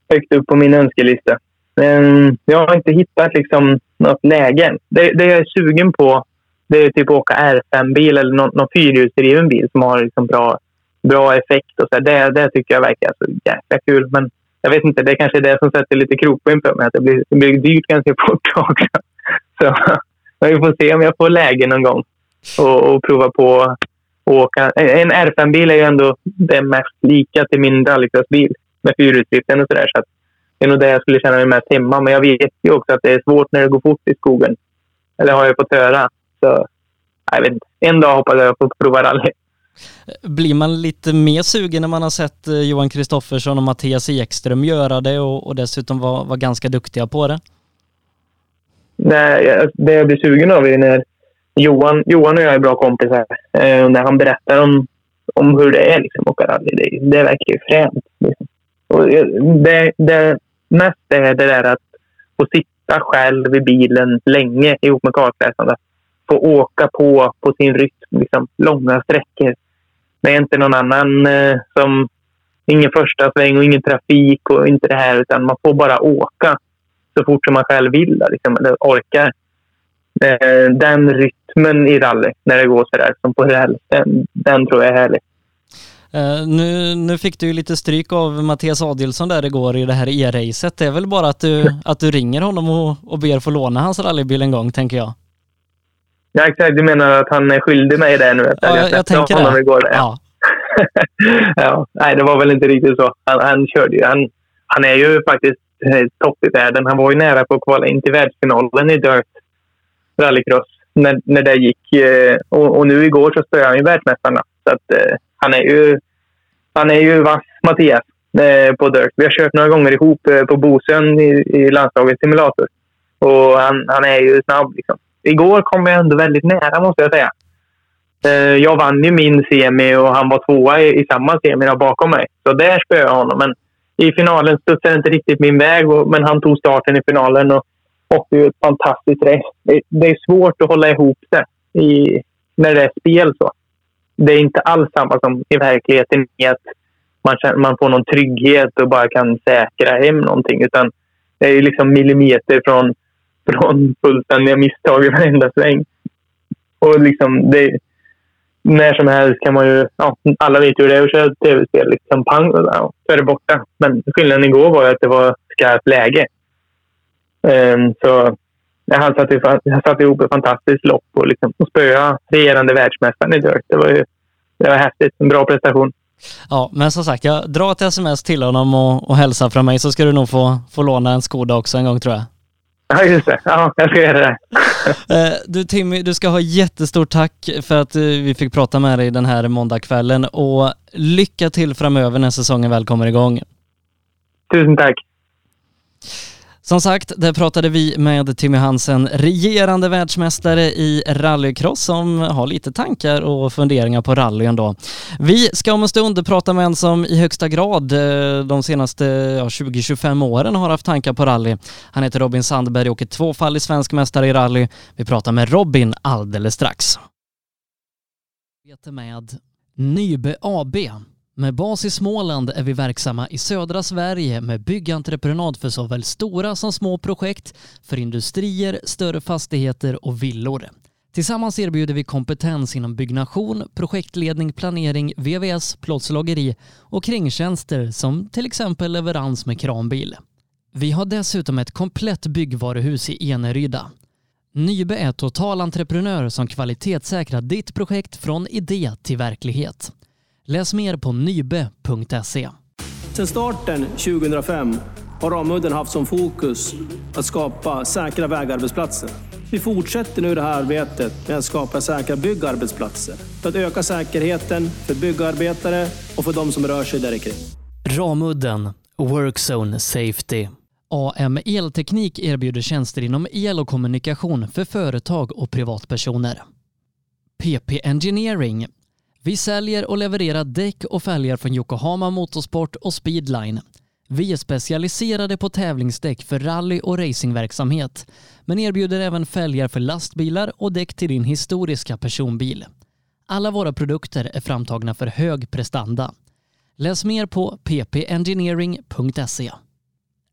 högt upp på min önskelista. Men jag har inte hittat liksom något läge. Det, det jag är sugen på det är typ att åka R5-bil eller någon, någon fyrhjulsdriven bil som har liksom bra, bra effekt. Och så. Det, det tycker jag verkar så jäkla kul. Men jag vet inte, det kanske är det som sätter lite krokben för mig. Att det blir, det blir dyrt ganska fort också. Så vi får se om jag får läge någon gång och, och prova på att åka. En R5-bil är ju ändå det mest lika till min rallycrossbil med fyrhjulsdriften och sådär. Så det är nog det jag skulle känna mig mest hemma. Men jag vet ju också att det är svårt när det går fort i skogen. Eller har jag fått höra. Så jag vet inte. En dag hoppas jag få prova rally. Blir man lite mer sugen när man har sett eh, Johan Kristoffersson och Mattias Ekström göra det och, och dessutom vara var ganska duktiga på det? Nej, det jag blir sugen av är när Johan, Johan och jag är bra kompisar. Eh, när han berättar om, om hur det är liksom, att åka rally. Det, det verkar ju fränt. Liksom. Och det, det mest är det där att få sitta själv i bilen länge ihop med kartläsarna få åka på, på sin rytm, liksom, långa sträckor. Det är inte någon annan eh, som... Ingen första sväng och ingen trafik och inte det här, utan man får bara åka så fort som man själv vill liksom, eller orkar. Eh, den rytmen i rally, när det går så där som på räls, den, den tror jag är härlig. Uh, nu, nu fick du ju lite stryk av Mattias Adilsson där igår i det här e-racet. Det är väl bara att du, att du ringer honom och, och ber få låna hans rallybil en gång, tänker jag. Ja, exakt. Du menar att han är skyldig mig det nu? Ja, jag, jag tänker honom det. Igår. Ja. ja. Nej, det var väl inte riktigt så. Han, han körde ju. Han, han är ju faktiskt eh, topp i världen. Han var ju nära på att kvala in till världsfinalen i Dirt rallycross när, när det gick. Eh, och, och, nu igår så spöade han ju världsmästarna. Så att, eh, han är ju han är ju vass, Mattias, eh, på dirt. Vi har kört några gånger ihop eh, på Bosön i, i landslagets simulator. Och han, han är ju snabb. Liksom. Igår kom jag ändå väldigt nära, måste jag säga. Eh, jag vann ju min semi och han var tvåa i, i samma semi bakom mig. Så där spöade jag honom. Men i finalen studsade inte riktigt min väg, och, men han tog starten i finalen och åkte ju ett fantastiskt race. Det, det, är svårt att hålla ihop det i, när det är spel. så. Det är inte alls samma som i verkligheten i att man, man får någon trygghet och bara kan säkra hem någonting. Utan det är liksom millimeter från, från fullständiga misstag i varenda sväng. Och liksom det, när som helst kan man ju... Ja, alla vet ju hur det är att köra tv-spel. Liksom pang, ja, så är det borta. Men skillnaden igår var att det var skarpt läge. Um, så han satte, satte ihop ett fantastiskt lopp och, liksom, och spöade regerande världsmästaren i direkt. Det var ju det var häftigt. En bra prestation. Ja, men som sagt, jag drar ett sms till honom och, och hälsa från mig så ska du nog få, få låna en Skoda också en gång tror jag. Ja, just det. Ja, jag ska göra det. Eh, du Timmy, du ska ha jättestort tack för att eh, vi fick prata med dig den här måndagskvällen och lycka till framöver när säsongen väl kommer igång. Tusen tack. Som sagt, där pratade vi med Timmy Hansen, regerande världsmästare i rallycross som har lite tankar och funderingar på rally ändå. Vi ska om en stund prata med en som i högsta grad eh, de senaste ja, 20-25 åren har haft tankar på rally. Han heter Robin Sandberg och är tvåfaldig svensk mästare i rally. Vi pratar med Robin alldeles strax. med Nybe AB med bas i Småland är vi verksamma i södra Sverige med byggentreprenad för såväl stora som små projekt, för industrier, större fastigheter och villor. Tillsammans erbjuder vi kompetens inom byggnation, projektledning, planering, VVS, plåtslageri och kringtjänster som till exempel leverans med kranbil. Vi har dessutom ett komplett byggvaruhus i Eneryda. Nybe är totalentreprenör som kvalitetssäkrar ditt projekt från idé till verklighet. Läs mer på nybe.se. Sedan starten 2005 har Ramudden haft som fokus att skapa säkra vägarbetsplatser. Vi fortsätter nu det här arbetet med att skapa säkra byggarbetsplatser för att öka säkerheten för byggarbetare och för de som rör sig där kring. Ramudden Workzone Safety. AM Elteknik erbjuder tjänster inom el och kommunikation för företag och privatpersoner. PP Engineering vi säljer och levererar däck och fälgar från Yokohama Motorsport och Speedline. Vi är specialiserade på tävlingsdäck för rally och racingverksamhet, men erbjuder även fälgar för lastbilar och däck till din historiska personbil. Alla våra produkter är framtagna för hög prestanda. Läs mer på ppengineering.se.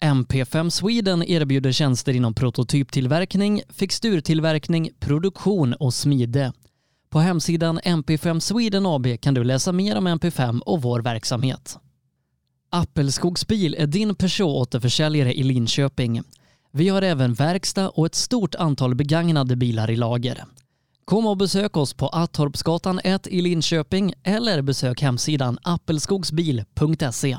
MP5 Sweden erbjuder tjänster inom prototyptillverkning, fixturtillverkning, produktion och smide. På hemsidan MP5 Sweden AB kan du läsa mer om MP5 och vår verksamhet. Appelskogsbil är din Peugeot-återförsäljare i Linköping. Vi har även verkstad och ett stort antal begagnade bilar i lager. Kom och besök oss på Attorpsgatan 1 i Linköping eller besök hemsidan appelskogsbil.se.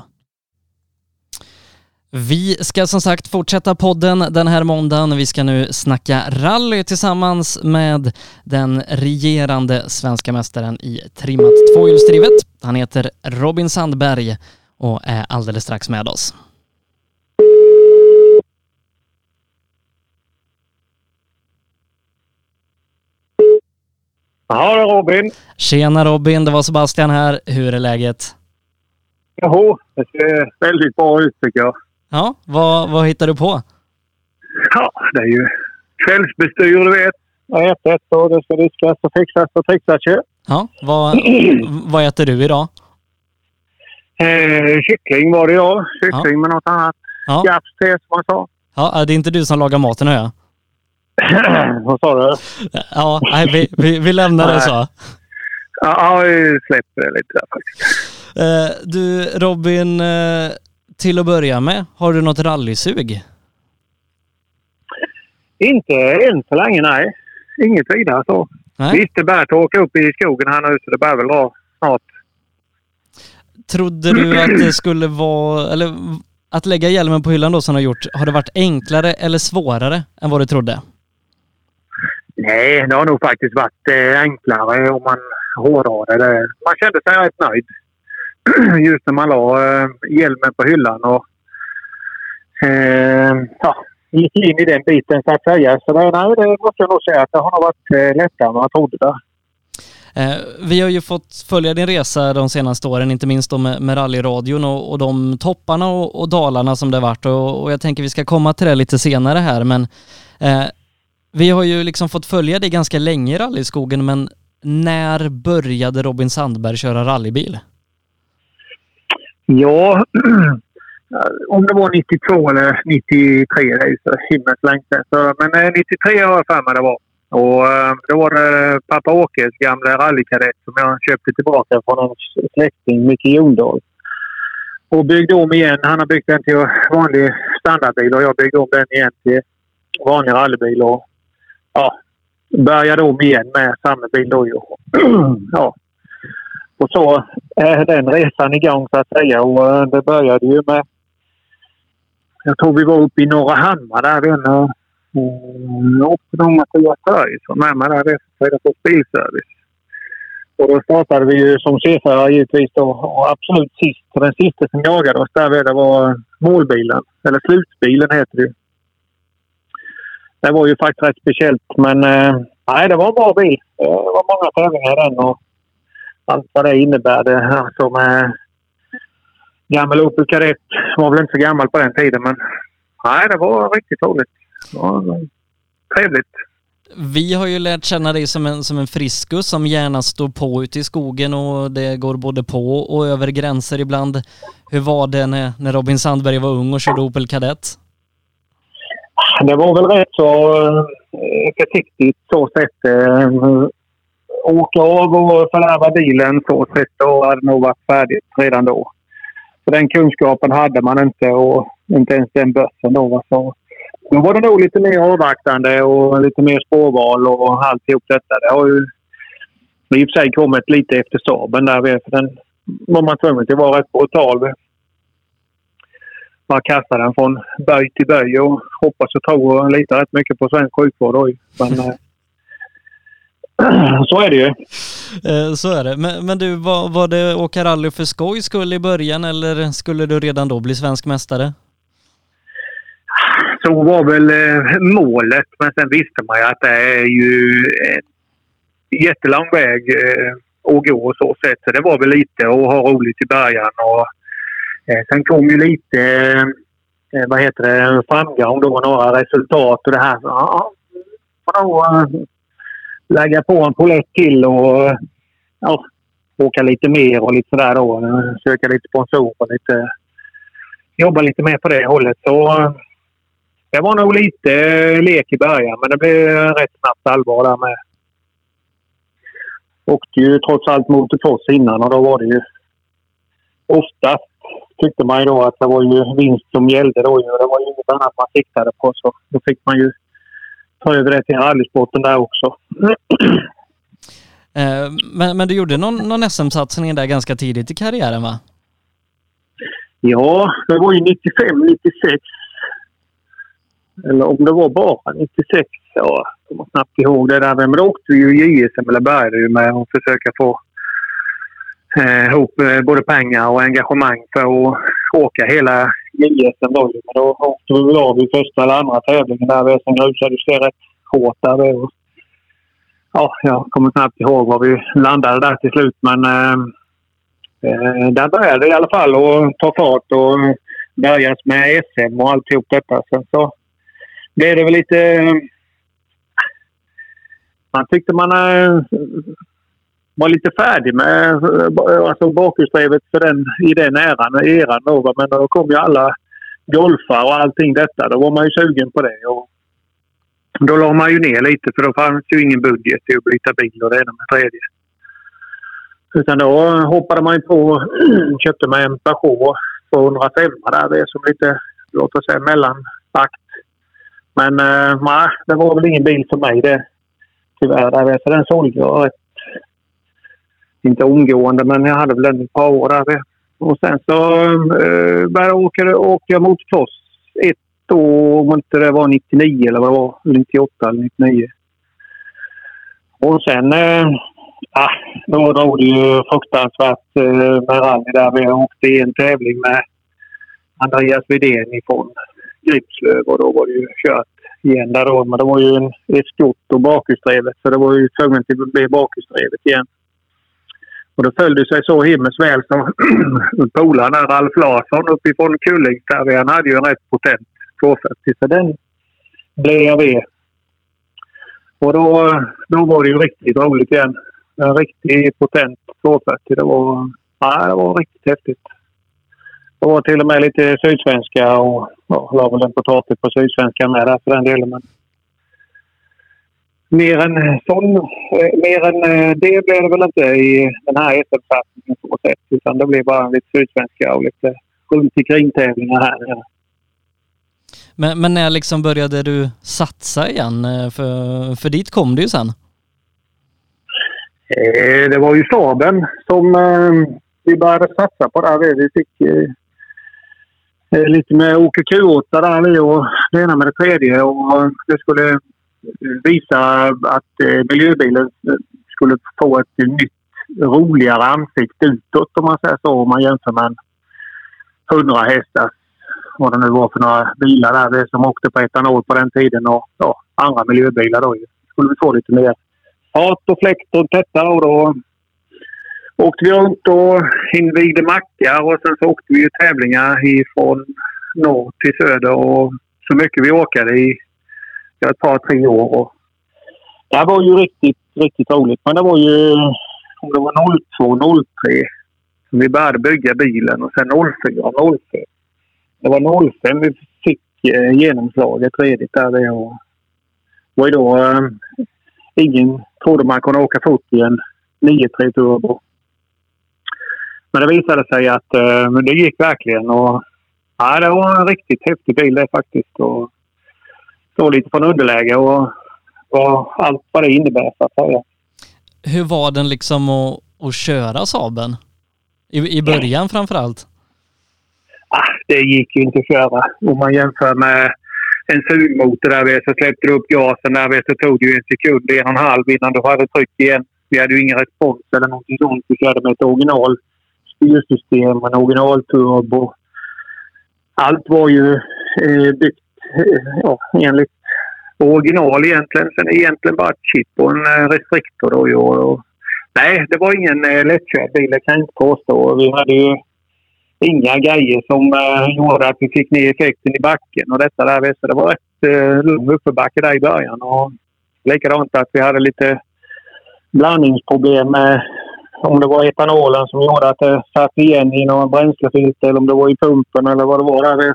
Vi ska som sagt fortsätta podden den här måndagen. Vi ska nu snacka rally tillsammans med den regerande svenska mästaren i trimmat tvåhjulsdrivet. Han heter Robin Sandberg och är alldeles strax med oss. Ja, Robin. Tjena Robin, det var Sebastian här. Hur är läget? Jo, det ser väldigt bra ut tycker jag. Ja, vad, vad hittar du på? Ja, det är ju kvällsbestyr, du vet. Ätet och det ska diskas och fixas och trixas ju. Ja, vad, vad äter du idag? Eh, kyckling var det ja. Kyckling ja. med något annat. Ja. Gaps till som man sa. Ja, det är inte du som lagar maten hör jag. Vad sa du? Ja, nej, vi, vi, vi lämnar det så. Ja, vi släpper det lite där faktiskt. Eh, du Robin, eh, till att börja med, har du något rallysug? Inte än så länge, nej. Inget vidare så. Nej. Visst, det börjar torka upp i skogen här nu så det börjar väl dra snart. Trodde du att det skulle vara, eller att lägga hjälmen på hyllan då som du har gjort, har det varit enklare eller svårare än vad du trodde? Nej, det har nog faktiskt varit eh, enklare om man hårdrar det. Man kände sig rätt nöjd. Just när man la eh, hjälmen på hyllan och eh, ja, gick in i den biten så att säga. Så det, nej, det måste jag nog säga att det har nog varit eh, lättare än vad jag trodde. Där. Eh, vi har ju fått följa din resa de senaste åren, inte minst då med, med rallyradion och, och de topparna och, och dalarna som det varit och, och jag tänker vi ska komma till det lite senare här men eh, vi har ju liksom fått följa dig ganska länge i rallyskogen men när började Robin Sandberg köra rallybil? Ja, eh, om det var 92 eller 93, det är ju så himmelens länge sedan. Men eh, 93 har jag för mig det var. Och eh, då var det pappa Åkes gamla rallykadett som jag köpte tillbaka från en släkting, Micke Jondahl. Och byggde om igen. Han har byggt den till vanlig standardbil och jag byggde om den igen till vanlig rallybil. Och, ja, började om igen med samma bil då ja. Och så är den resan igång så att säga. Och eh, det började ju med... Jag tror vi var uppe i Norra Hammar där. Den, Mm, och de Mattias Berg som är där redan på bilservice. Och då startade vi ju som C-förare givetvis då. Och absolut sist, den sista som jagade oss där det var målbilen. Eller slutbilen heter det Det var ju faktiskt rätt speciellt men eh, nej, det var en bra bil. Det var många tävlingar i den och allt vad det innebär. Det, alltså med gammal Opel Kadett. var väl inte så gammal på den tiden men nej, det var riktigt roligt ja, trevligt. Vi har ju lärt känna dig som en, som en friskus som gärna står på ute i skogen och det går både på och över gränser ibland. Hur var det när, när Robin Sandberg var ung och körde Opel Kadett? Det var väl rätt så äh, försiktigt så sett. Åka av och fördärva bilen så sett och hade nog varit färdigt redan då. Så den kunskapen hade man inte och inte ens den bössan. då. Så då var det nog lite mer avvaktande och lite mer spårval och alltihop detta. Det har ju i och för sig kommit lite efter Saaben där. För den var man tvungen till att vara rätt brutal. Man kastar den från böj till böj och hoppas och tror och litar rätt mycket på svensk sjukvård. Men, eh, så är det ju. Eh, så är det. Men, men du, var, var det åka rally för skoj skull i början eller skulle du redan då bli svensk mästare? så var väl eh, målet. Men sen visste man ju att det är ju en jättelång väg eh, att gå och så sätt. Så det var väl lite att ha roligt i början. Och, sen kom ju lite vad heter det, framgång då, några resultat och det här. Ja, får nog lägga på en polett till och ja, åka lite mer och lite sådär då. Söka lite sponsorer och lite jobba lite mer på det hållet. Så det var nog lite lek i början, men det blev rätt snabbt allvar där med. Åkte ju trots allt motocross innan och då var det ju oftast tyckte man ju då att det var ju vinst som gällde då. Det var ju inget annat man siktade på så då fick man ju ta över det till rallysporten där också. Eh, men, men du gjorde någon, någon SM-satsning där ganska tidigt i karriären va? Ja, det var ju 95, 96 eller om det var bara 96. Jag kommer knappt ihåg det där. Men då åkte vi ju JSM, eller började ju med att försöka få eh, ihop eh, både pengar och engagemang för att åka hela JSM då. Men då åkte vi väl av i första eller andra tävlingen där. Sen grusade. det rätt hårt där. Och, ja, jag kommer knappt ihåg var vi landade där till slut. Men eh, eh där började det i alla fall att ta fart och börjas med SM och alltihop detta. Sen så blev det väl lite... Man tyckte man eh, var lite färdig med eh, alltså bakhjulsdrivet för den, i den eran, eran då, Men då kom ju alla golfar och allting detta. Då var man ju sugen på det. Och då la man ju ner lite för då fanns ju ingen budget till att byta bil och det ena med tredje. Utan då hoppade man ju på och köpte man en Peugeot 205 där. Det är som lite, låt oss säga mellanakt men eh, nej, det var väl ingen bil för mig det. Tyvärr. Så den sålde jag rätt... Inte omgående, men jag hade väl den ett par år där. Och sen så eh, började jag åka, åka motocross ett år, om inte det var 99 eller vad det var. 98 eller 99. Och sen eh, ah, då drog det ju fruktansvärt eh, med rally där. Vi åkte i en tävling med Andreas Widén ifrån Gripslöv och då var det ju kört igen där då. Men det var ju en, ett skott och bakhjulsdrivet så det var ju tvunget att bli bakhjulsdrivet igen. Och det följde sig så himmels väl som polaren Ralf Larsson uppifrån Kullingstärvi. Han hade ju en rätt potent 240 så den blev jag ved. Och då, då var det ju riktigt roligt igen. En riktigt potent 240. Det var, ja, det var riktigt häftigt. Det var till och med lite sydsvenska och ja, la väl en potatis på sydsvenska med där för den delen. Men mer än, sån, eh, mer än eh, det blev det väl inte i den här SM-satsningen på sätt. Utan det blev bara lite sydsvenska och lite runt omkring-tävlingar här nere. Men, men när liksom började du satsa igen? Eh, för, för dit kom du ju sen. Det var ju staben som vi började satsa på där. Vi fick lite med Åke Q8 där och det ena med det tredje. Och det skulle visa att eh, miljöbilen skulle få ett nytt roligare ansikte utåt om man säger så. Om man jämför med en 100 hästar vad det nu var för några bilar där det som åkte på etanol på den tiden och ja, andra miljöbilar då. Skulle vi få lite mer fart och fläkt och detta och då åkte vi runt och invigde mackar och sen så åkte vi ju tävlingar ifrån norr till söder och så mycket vi åkade i ett par, tre år. Och det var ju riktigt, riktigt roligt. Men det var ju om det var 02, 03 som vi började bygga bilen och sen 04, 05. Det var 05 vi fick eh, genomslaget redigt där. Det och var ju då eh, ingen trodde man kunde åka fort i en 9-3 turbo. Men det visade sig att eh, det gick verkligen. Och, ja, det var en riktigt häftig bil det faktiskt. Och, stå lite från underläge och, och allt vad det innebär så att säga. Hur var den liksom att, att köra Saben? I, I början framför allt? Ah, det gick ju inte att köra. Om man jämför med en sugmotor där vi så släppte du upp gasen där vi så tog det ju en sekund, en och en halv innan du hade tryck igen. Vi hade ju ingen respons eller någonting sånt. Vi körde med ett original styrsystem, en originalturbo. Allt var ju eh, byggt ja, enligt original egentligen. Sen är det egentligen bara ett chip och en eh, restriktor. Då, och, nej, det var ingen eh, lättkörd bil, det kan jag inte påstå. Vi hade ju inga grejer som eh, gjorde att vi fick ner effekten i backen och detta där. Så det var rätt eh, lugn uppförbacke där i början. Och likadant att vi hade lite blandningsproblem med om det var etanolen som gjorde att det satt igen i någon bränslefilter eller om det var i pumpen eller vad det var där.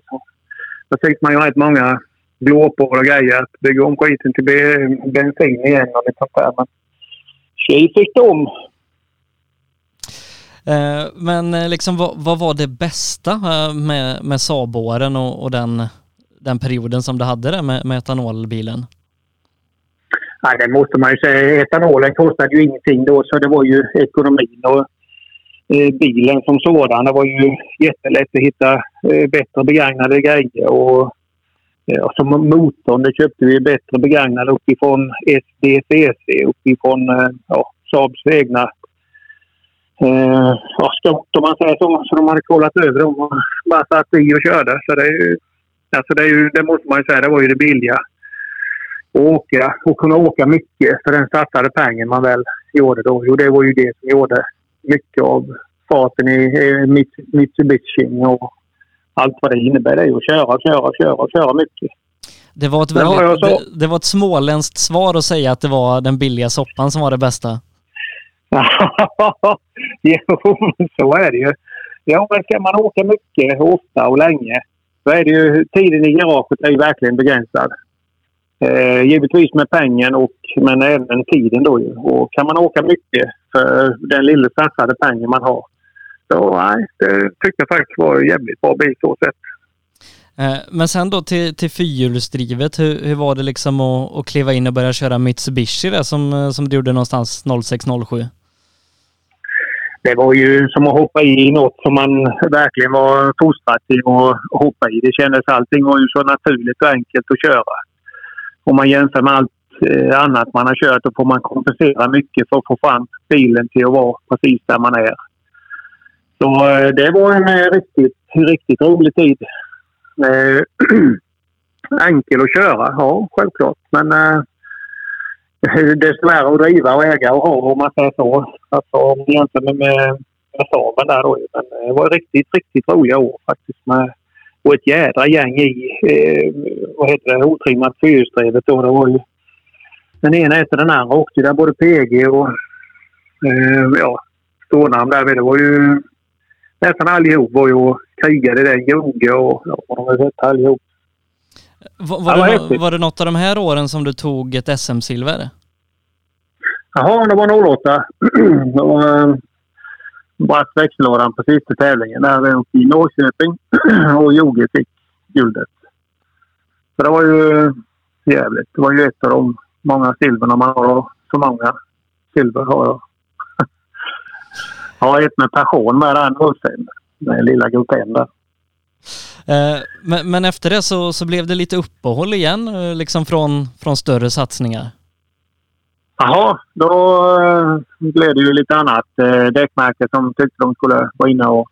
Då fick man ju rätt många glåpor och grejer att bygga om skiten till bensin igen och lite sånt där. Men tji fick de. Eh, men eh, liksom vad, vad, var det bästa eh, med, med Saab-åren och, och, den, den perioden som du hade det med, med etanolbilen? Nej, det måste man ju säga. Etanolen kostade ju ingenting då så det var ju ekonomin och Eh, bilen som sådan. Det var ju jättelätt att hitta eh, bättre begagnade grejer. Och, eh, ja, som motorn det köpte vi bättre begagnade uppifrån SDCC, uppifrån eh, ja, Saabs egna eh, ja, skott om man säger så. Så de hade kollat över dem och bara satt i och körde. Så det, är alltså det, är ju, det måste man ju säga, det var ju det billiga. Att åka och kunna åka mycket för den satsade pengen man väl gjorde då. Jo, det var ju det som gjorde mycket av farten i Mitsubishi och allt vad det innebär. Det är att köra, köra, köra, köra mycket. Det var, ett väldigt, ja, det, det, var ett småländskt svar att säga att det var den billiga soppan som var det bästa. jo, så är det ju. Ja, men ska man åka mycket, ofta och länge så är det ju... Tiden i garaget är ju verkligen begränsad. Eh, givetvis med pengen och men även tiden då ju. Och kan man åka mycket för den lilla satsade pengen man har. Så nej, det tycker jag faktiskt var en jävligt bra bil så sett. Eh, men sen då till, till fyrhjulsdrivet, hur, hur var det liksom att, att kliva in och börja köra Mitsubishi där som, eh, som du gjorde någonstans 0607? Det var ju som att hoppa i något som man verkligen var fostrad till att hoppa i. Det kändes allting var ju så naturligt och enkelt att köra. Om man jämför med allt eh, annat man har kört då får man kompensera mycket för att få fram bilen till att vara precis där man är. Så eh, det var en eh, riktigt, riktigt rolig tid. Enkel att köra, ja självklart. Men desto det är svårare att driva och äga och ha om man säger så. Alltså om jämför med, med, med Saben där då. Men det var riktigt, riktigt roliga år faktiskt. Med, och ett jädra gäng i, eh, vad heter det, otrimmat fyrhjulsdrivet då. Det var ju den ena efter den andra åkte där både PG och eh, ja, stornamn där. Det var ju nästan allihop var ju och krigade den Joge och ja, de har sett allihop. Var, var, det, var det något av de här åren som du tog ett SM-silver? Jaha, det var 08. Brast växellådan precis till tävlingen där vi uppe i Norrköping och Joge fick guldet. Så det var ju jävligt. Det var ju ett av de många silverna man har. Så många silver har jag. Jag har ett med passion med den Ulfen. Den lilla gruppen där. Eh, men, men efter det så, så blev det lite uppehåll igen, eh, liksom från, från större satsningar. Jaha, då eh, blev det ju lite annat eh, däckmärke som tyckte de skulle vara inne och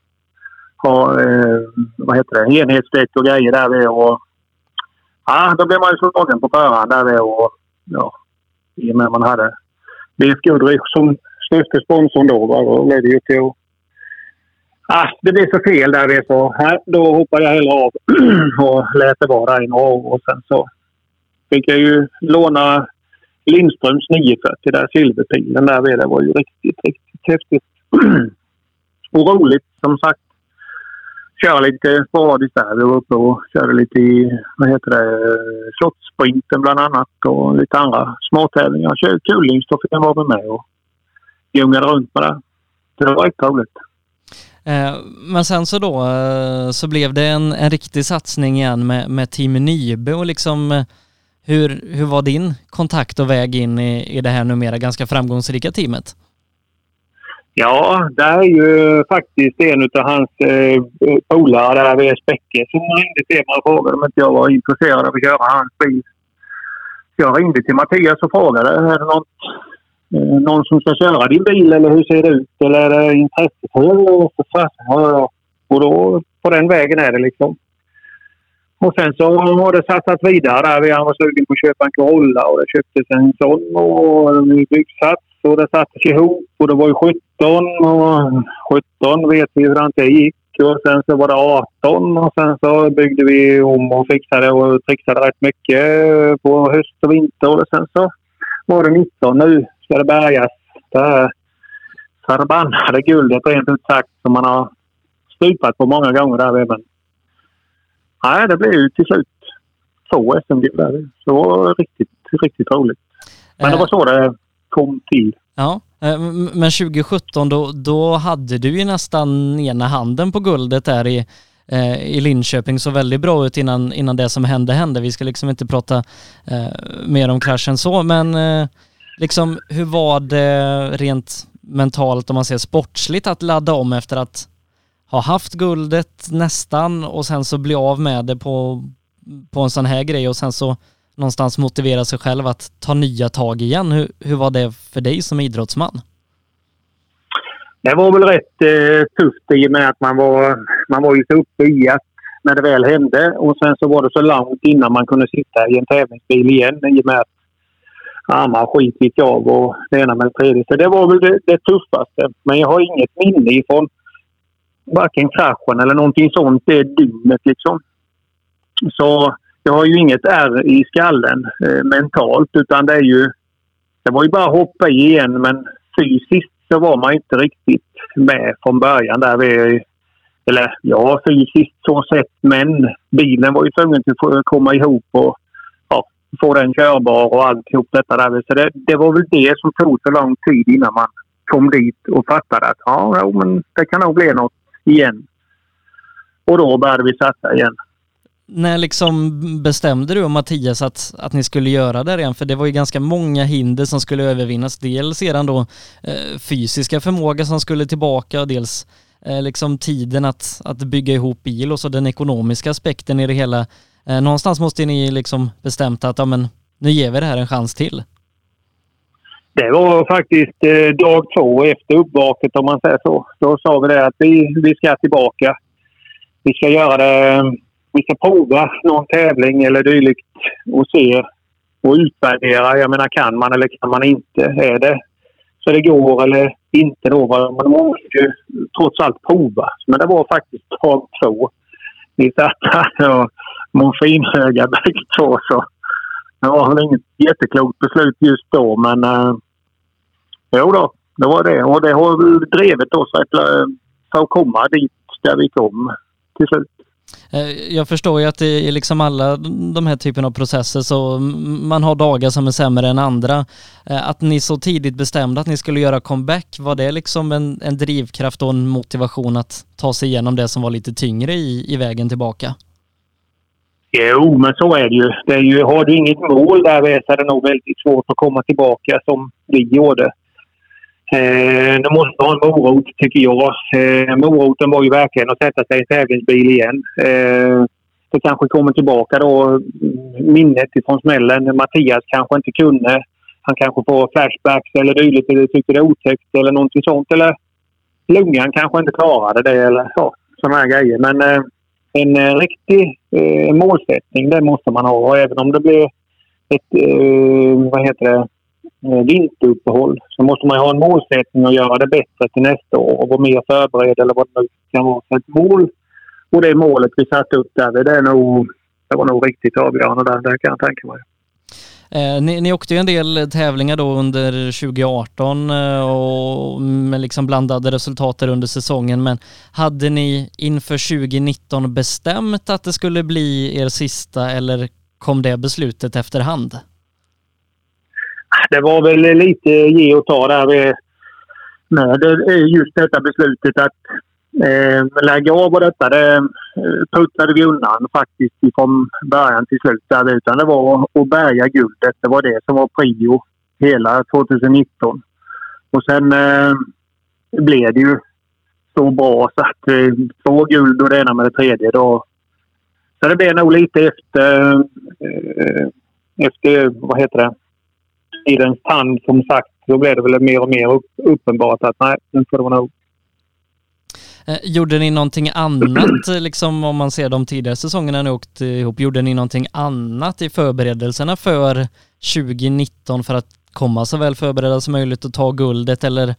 ha eh, vad heter det, enhetsdäck och grejer där vid. Och, ja, då blev man ju slagen på förhand där vid och ja, i och med man hade BF Goodrich som största sponsorn då. Va, då blev det ju till att Ah, det blev så fel där vid så här, då hoppade jag hellre av och lät det vara i några år. Och sen så fick jag ju låna Lindströms 940 där, silverpilen där vid. Det var ju riktigt, riktigt häftigt. och roligt som sagt. Köra lite sporadiskt där. Vi var uppe och körde lite i, vad heter det, Slottsprinten bland annat och lite andra småtävlingar. Kör Kulingstoffen var vi med och gungade runt med det. Det var riktigt roligt. Eh, men sen så då eh, så blev det en, en riktig satsning igen med, med Team Nybe och liksom eh, hur, hur var din kontakt och väg in i, i det här numera ganska framgångsrika teamet? Ja, det är ju faktiskt en av hans eh, polare där vid Späcke som ringde till mig och frågade om inte jag var intresserad av att köra hans bil. Jag ringde till Mattias och frågade är det något, eh, någon som ska köra din bil eller hur ser det ut? Eller är det intresse för det? Så. Och då på den vägen är det liksom. Och sen så har det satsat vidare där. Vi var sugen på att köpa en Corolla och det köptes en sån och en byggsats och det sattes ihop och det var ju 17 och 17 vet vi hur det gick. Och sen så var det 18 och sen så byggde vi om och fixade och trixade rätt mycket på höst och vinter. Och sen så var det 19. Nu ska det bärgas. Det här förbannade guldet rent ut sagt som man har stupat på många gånger där även. Nej, det blev ju till slut två SM-guld där. Så det var riktigt, riktigt roligt. Men det var så det kom till. Ja, eh, men 2017 då, då hade du ju nästan ena handen på guldet där i, eh, i Linköping. Så väldigt bra ut innan, innan det som hände hände. Vi ska liksom inte prata eh, mer om kraschen så, men eh, liksom hur var det rent mentalt om man ser sportsligt att ladda om efter att ha haft guldet nästan och sen så bli av med det på, på en sån här grej och sen så någonstans motivera sig själv att ta nya tag igen. Hur, hur var det för dig som idrottsman? Det var väl rätt eh, tufft i och med att man var, man var ju så uppe i att när det väl hände och sen så var det så långt innan man kunde sitta i en tävlingsbil igen i och med att armar skit gick av och det ena med det tredje. Så det var väl det, det tuffaste. Men jag har inget minne ifrån varken kraschen eller någonting sånt det dygnet liksom. Så jag har ju inget ärr i skallen eh, mentalt utan det är ju... Det var ju bara att hoppa i igen men fysiskt så var man inte riktigt med från början där vi... Eller ja, fysiskt så sett men bilen var ju tvungen att komma ihop och ja, få den körbar och alltihop detta där. Så det, det var väl det som tog så lång tid innan man kom dit och fattade att ja, ja men det kan nog bli något igen. Och då började vi satsa igen. När liksom bestämde du och Mattias att, att ni skulle göra det igen? För det var ju ganska många hinder som skulle övervinnas. Dels sedan då eh, fysiska förmåga som skulle tillbaka och dels eh, liksom tiden att, att bygga ihop bil och så den ekonomiska aspekten i det hela. Eh, någonstans måste ni liksom bestämt att ja, men, nu ger vi det här en chans till? Det var faktiskt eh, dag två efter uppvaket om man säger så. Då sa vi det att vi, vi ska tillbaka. Vi ska göra det. Vi ska prova någon tävling eller dylikt och se och utvärdera. Jag menar kan man eller kan man inte? Är det så det går eller inte då? Man måste ju trots allt prova. Men det var faktiskt dag två. Vi satt här och morfinhöga bägge två så det var väl inget jätteklokt beslut just då men eh, jo då, det var det. Och det har drivit oss för att komma dit där vi kom till slut. Eh, jag förstår ju att i liksom alla de här typen av processer så man har dagar som är sämre än andra. Eh, att ni så tidigt bestämde att ni skulle göra comeback, var det liksom en, en drivkraft och en motivation att ta sig igenom det som var lite tyngre i, i vägen tillbaka? Jo, men så är det ju. Det är ju har du inget mål där så är det nog väldigt svårt att komma tillbaka som vi gjorde. Eh, du måste ha en morot, tycker jag. Eh, moroten var ju verkligen att sätta sig i en tävlingsbil igen. Eh, det kanske kommer tillbaka då, minnet ifrån smällen. Mattias kanske inte kunde. Han kanske får flashbacks eller dylikt eller tycker det är otäckt eller någonting sånt. Eller lungan kanske inte klarade det eller så. Sådana här grejer. Men eh, en eh, riktig eh, målsättning, det måste man ha. Och även om det blir ett, eh, vad heter det, Eh, vinteruppehåll så måste man ha en målsättning att göra det bättre till nästa år och vara mer förberedd eller vad det nu kan vara. Så ett mål och det målet vi satte upp där, det, är nog, det var nog riktigt avgörande där, det kan jag tänka mig. Eh, ni, ni åkte ju en del tävlingar då under 2018 eh, och med liksom blandade resultat under säsongen men hade ni inför 2019 bestämt att det skulle bli er sista eller kom det beslutet efterhand? Det var väl lite ge och ta där eh, med eh, just detta beslutet att eh, lägga av och detta. Det eh, puttade vi undan faktiskt från början till slut. Där, utan det var att bärga guldet. Det var det som var prio hela 2019. Och sen eh, blev det ju så bra så att eh, två guld och det ena med det tredje. Då, så det blev nog lite efter, eh, efter vad heter det, tidens tand som sagt så blev det väl mer och mer uppenbart att nej, nu får det vara nog. Eh, gjorde ni någonting annat, liksom om man ser de tidigare säsongerna ni åkt ihop, gjorde ni någonting annat i förberedelserna för 2019 för att komma så väl förberedda som möjligt och ta guldet eller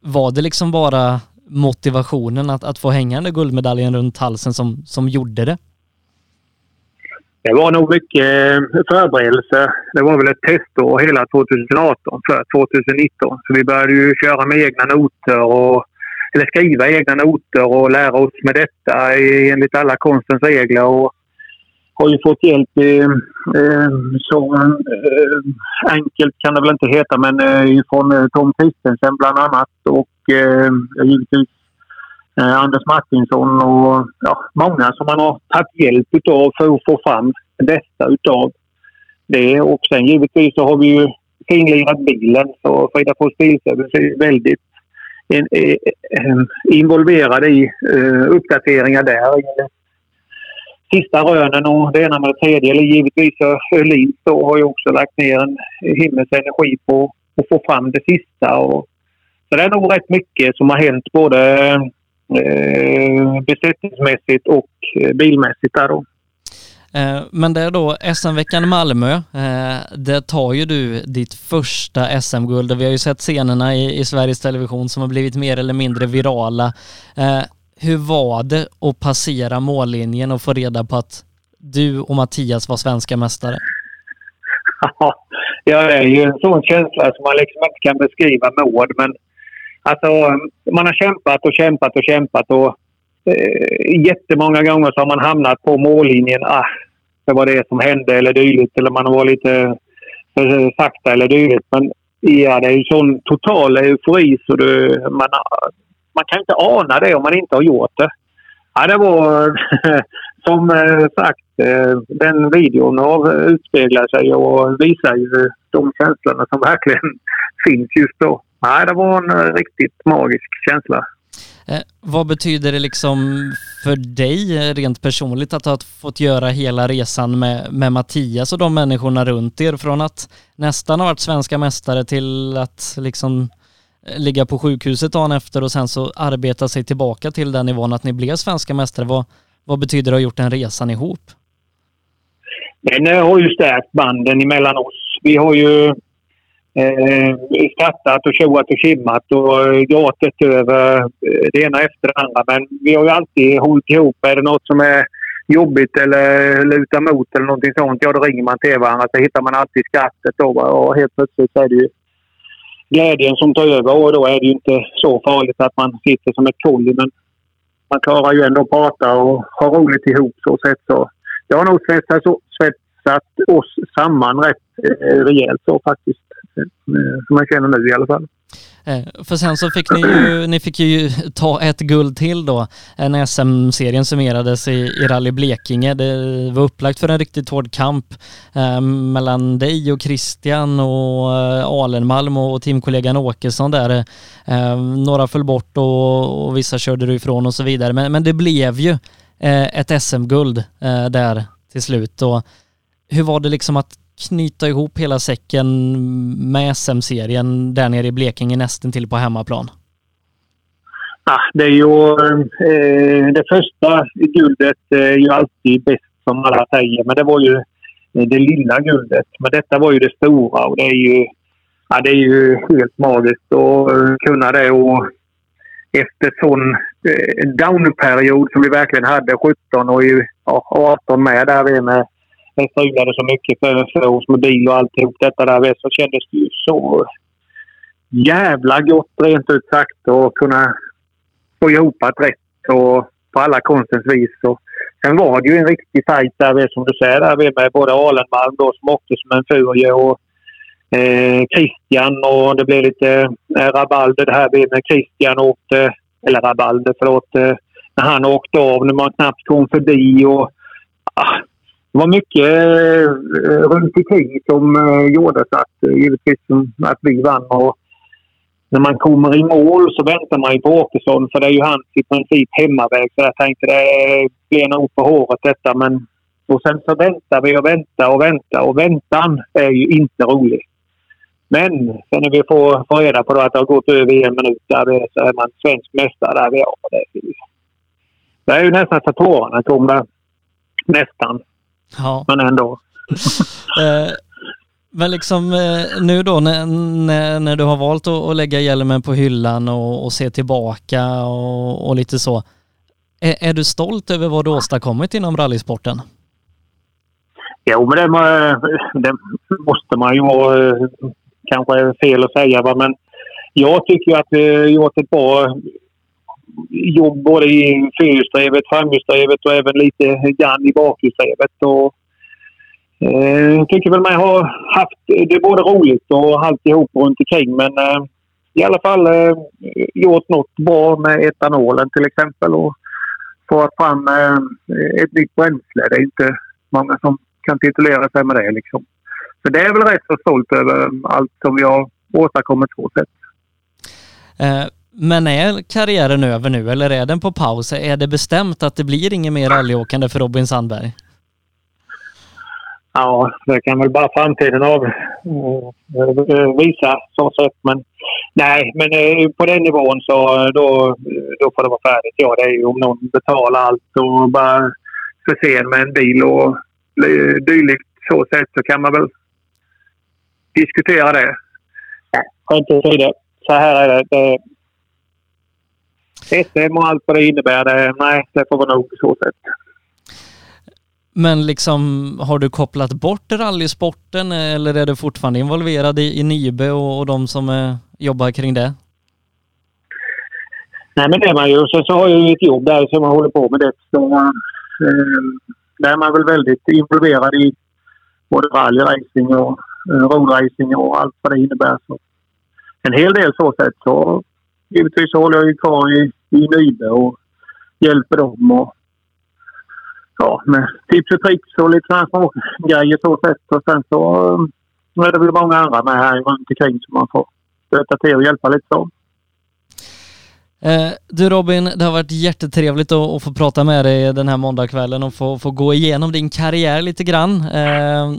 var det liksom bara motivationen att, att få hänga den där guldmedaljen runt halsen som, som gjorde det? Det var nog mycket förberedelser. förberedelse. Det var väl ett testår hela 2018 för 2019. Så vi började ju köra med egna noter och eller skriva egna noter och lära oss med detta enligt alla konstens regler. Och har ju fått hjälp i, eh, så eh, enkelt kan det väl inte heta men eh, från eh, Tom Kristensen bland annat och eh, givetvis Eh, Anders Martinsson och ja, många som man har tagit hjälp av för att få fram detta utav det. Och sen givetvis så har vi ju finlirat bilen så Fridafors Bilservice är väldigt in, in, e, e, involverad i uh, uppdateringar där. Sista rönen och det ena med det tredje. Eller givetvis Öhlins har ju också lagt ner en himmels energi på att få fram det sista. Och, så det är nog rätt mycket som har hänt både eh, besättningsmässigt och eh, bilmässigt där då. Eh, men det är då SM-veckan Malmö. Eh, där tar ju du ditt första SM-guld och vi har ju sett scenerna i, i, Sveriges Television som har blivit mer eller mindre virala. Hur var det att passera mållinjen och få reda på att du och Mattias var svenska mästare? Ja, det är ju en sån känsla som man liksom inte kan beskriva med ord. Men Alltså, man har kämpat och kämpat och kämpat och eh, jättemånga gånger så har man hamnat på mållinjen. Ah, det var det som hände eller dylikt. Eller man var lite för sakta eller dylikt. Men ja, det är ju sån total eufori så du, man, man kan inte ana det om man inte har gjort det. Ja, det var som eh, sagt, eh, den videon utspeglar sig och visar ju de känslorna som verkligen finns just då. Nej, det var en eh, riktigt magisk känsla. Eh, vad betyder det liksom för dig rent personligt att ha fått göra hela resan med, med Mattias och de människorna runt er från att nästan ha varit svenska mästare till att liksom ligga på sjukhuset dagen efter och sen så arbeta sig tillbaka till den nivån att ni blev svenska mästare. Vad, vad betyder det att ha gjort den resan ihop? Den har ju stärkt banden emellan oss. Vi har ju eh, skrattat och tjoat och kimmat och eh, gråtit över eh, det ena efter det andra. Men vi har ju alltid hållit ihop. Är det något som är jobbigt eller lutar mot eller någonting sånt, ja då ringer man till varandra. Så hittar man alltid skrattet då. Och helt plötsligt så är det ju glädjen som tar över och då är det ju inte så farligt att man sitter som ett kolli. Men man klarar ju ändå att prata och ha roligt ihop så sätt Så det har nog svetsat, svetsat oss samman rätt eh, rejält så faktiskt. Eh, som jag känner nu i alla fall. Eh, för sen så fick ni ju, ni fick ju ta ett guld till då när SM-serien summerades i, i Rally Blekinge. Det var upplagt för en riktigt hård kamp eh, mellan dig och Christian och eh, Alenmalm och teamkollegan Åkesson där. Eh, några föll bort och, och, vissa körde du ifrån och så vidare. Men, men det blev ju eh, ett SM-guld eh, där till slut. Och hur var det liksom att knyta ihop hela säcken med SM-serien där nere i Blekinge nästan till på hemmaplan? Ah, det är ju eh, det första guldet är ju alltid bäst som alla säger. Men det var ju eh, det lilla guldet. Men detta var ju det stora och det är ju, ja, det är ju helt magiskt att eh, kunna det. Och efter sån eh, downperiod som vi verkligen hade 17 och ja, 18 med där vi med det strulade så mycket för, för oss med bil och alltihop detta där så kändes det ju så jävla gott rent ut sagt att kunna få ihop ett rätt och på alla konstens vis. Och sen var det ju en riktig fight där som du säger där med både Alenmalm då som åkte som en furie och eh, Christian och det blev lite eh, rabalder det här med Christian åkte, eller rabalder förlåt, eh, när han åkte av när man knappt kom förbi och ah, det var mycket eh, runt omkring som eh, gjorde så att eh, givetvis att vi vann. Och när man kommer i mål så väntar man ju på Åkesson för det är ju hans i princip hemmaväg. Så jag tänkte det blir nog på håret detta. Men, och sen så väntar vi och väntar och väntar och väntan är ju inte rolig. Men sen när vi får, får reda på att det har gått över en minut där så är man svensk mästare där vi är. Det, det är ju nästan så tårarna kommer. Nästan. Ja. Men ändå. Eh, men liksom eh, nu då när, när, när, du har valt att, lägga hjälmen på hyllan och, och se tillbaka och, och lite så. Är, är, du stolt över vad du åstadkommit inom rallysporten? Jo, men det, det måste man ju vara. Kanske är fel att säga, men jag tycker att vi har gjort ett bra jobb både i fyrhjulsdrivet, framhjulsdrivet och även lite grann i bakhjulsdrivet. Och, eh, tycker väl mig ha haft det både roligt och alltihop runt omkring men eh, i alla fall eh, gjort något bra med etanolen till exempel och fått fram eh, ett nytt bränsle. Det är inte många som kan titulera sig med det liksom. Så det är väl rätt så stolt över allt som vi har åstadkommit så sett. Eh, Eh, men är karriären över nu eller är den på paus? Är det bestämt att det blir inget mer rallyåkande för Robin Sandberg? Ja, det kan väl bara framtiden av uh, visa så sett. Men nej, men uh, på den nivån så då, då får det vara färdigt. Ja, det är ju om någon betalar allt och bara förser med en bil och dylikt så sett så kan man väl diskutera det. Ja, skämt åsido. Så här är det. det SM och allt vad det innebär, det, nej, det får vara nog så sätt. Men liksom, har du kopplat bort rallysporten eller är du fortfarande involverad i, i Nybe och, och de som eh, jobbar kring det? Nej, men det är man ju. Sen så har jag ju ett jobb där som man håller på med det. Så, eh, där är man väl väldigt involverad i både rallyracing och eh, roadracing och allt vad det innebär. Så en hel del så sätt. Så givetvis håller jag ju kvar i, i Nybe och hjälper dem. Och, ja, med tips och tricks och lite sådana små grejer så sätt. Och sen så eh, är det väl många andra med här runt omkring som man får stöta till och hjälpa lite så. Eh, du Robin, det har varit jättetrevligt att, att få prata med dig den här måndagskvällen och få, få gå igenom din karriär lite grann. Eh,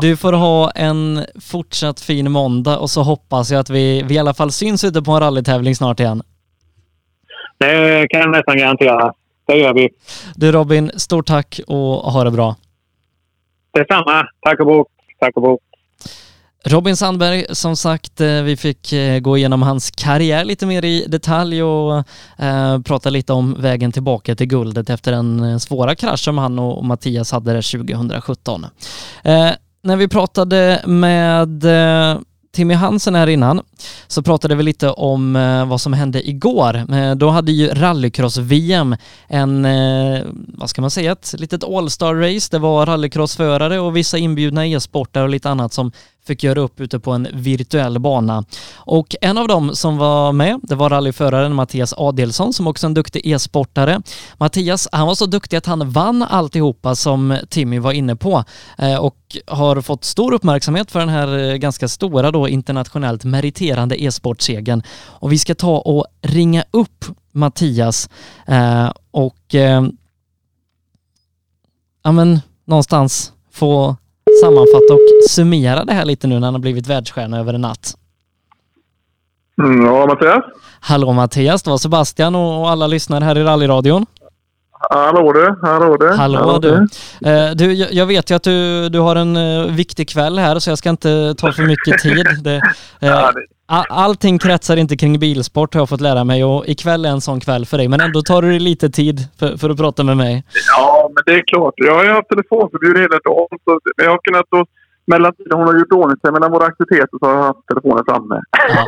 du får ha en fortsatt fin måndag och så hoppas jag att vi, vi i alla fall syns ute på en rallytävling snart igen. Det kan jag nästan garantera. Det gör vi. Du Robin, stort tack och ha det bra. Detsamma. Tack och bok. Tack och bok. Robin Sandberg, som sagt, eh, vi fick eh, gå igenom hans karriär lite mer i detalj och eh, prata lite om vägen tillbaka till guldet efter den eh, svåra krasch som han och Mattias hade där 2017. Eh, när vi pratade med eh, Timmy Hansen här innan så pratade vi lite om eh, vad som hände igår. Eh, då hade ju rallycross-VM en, eh, vad ska man säga, ett litet all-star-race. Det var rallycrossförare och vissa inbjudna e-sportare och lite annat som fick göra upp ute på en virtuell bana. Och en av dem som var med, det var rallyföraren Mattias Adelsson som också är en duktig e-sportare. Mattias, han var så duktig att han vann alltihopa som Timmy var inne på eh, och har fått stor uppmärksamhet för den här eh, ganska stora då internationellt meriterande e-sportsegern Och vi ska ta och ringa upp Mattias eh, och ja men någonstans få sammanfatta och summera det här lite nu när han har blivit världsstjärna över en natt? Mm, ja, Mattias? Hallå Mattias, det var Sebastian och alla lyssnare här i rallyradion. Hallå du, hallå du. Hallå, hallå du. Eh, du. Jag vet ju att du, du har en uh, viktig kväll här så jag ska inte ta för mycket tid. Det, ja, det... Allting kretsar inte kring bilsport har jag fått lära mig och ikväll är en sån kväll för dig. Men ändå tar du dig lite tid för, för att prata med mig. Ja, men det är klart. Jag har ju haft telefonförbud hela dagen. Så jag har kunnat då mellan tiden hon har gjort ordning sig mellan våra aktiviteter så har jag haft telefonen framme. Ja.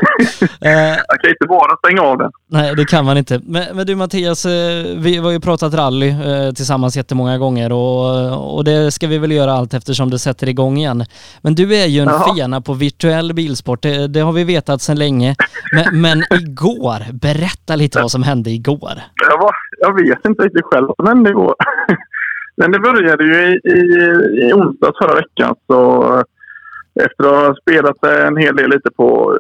jag kan inte bara stänga av den. Nej, det kan man inte. Men, men du Mattias, eh, vi har ju pratat rally eh, tillsammans jättemånga gånger och, och det ska vi väl göra allt eftersom det sätter igång igen. Men du är ju en Jaha. fena på virtuell bilsport, det, det, har vi vetat sedan länge. Men, men igår, berätta lite vad som hände igår. Jag, var, jag vet inte riktigt själv vad som hände igår. Men det började ju i, i, i onsdags förra veckan. Så efter att ha spelat en hel del lite på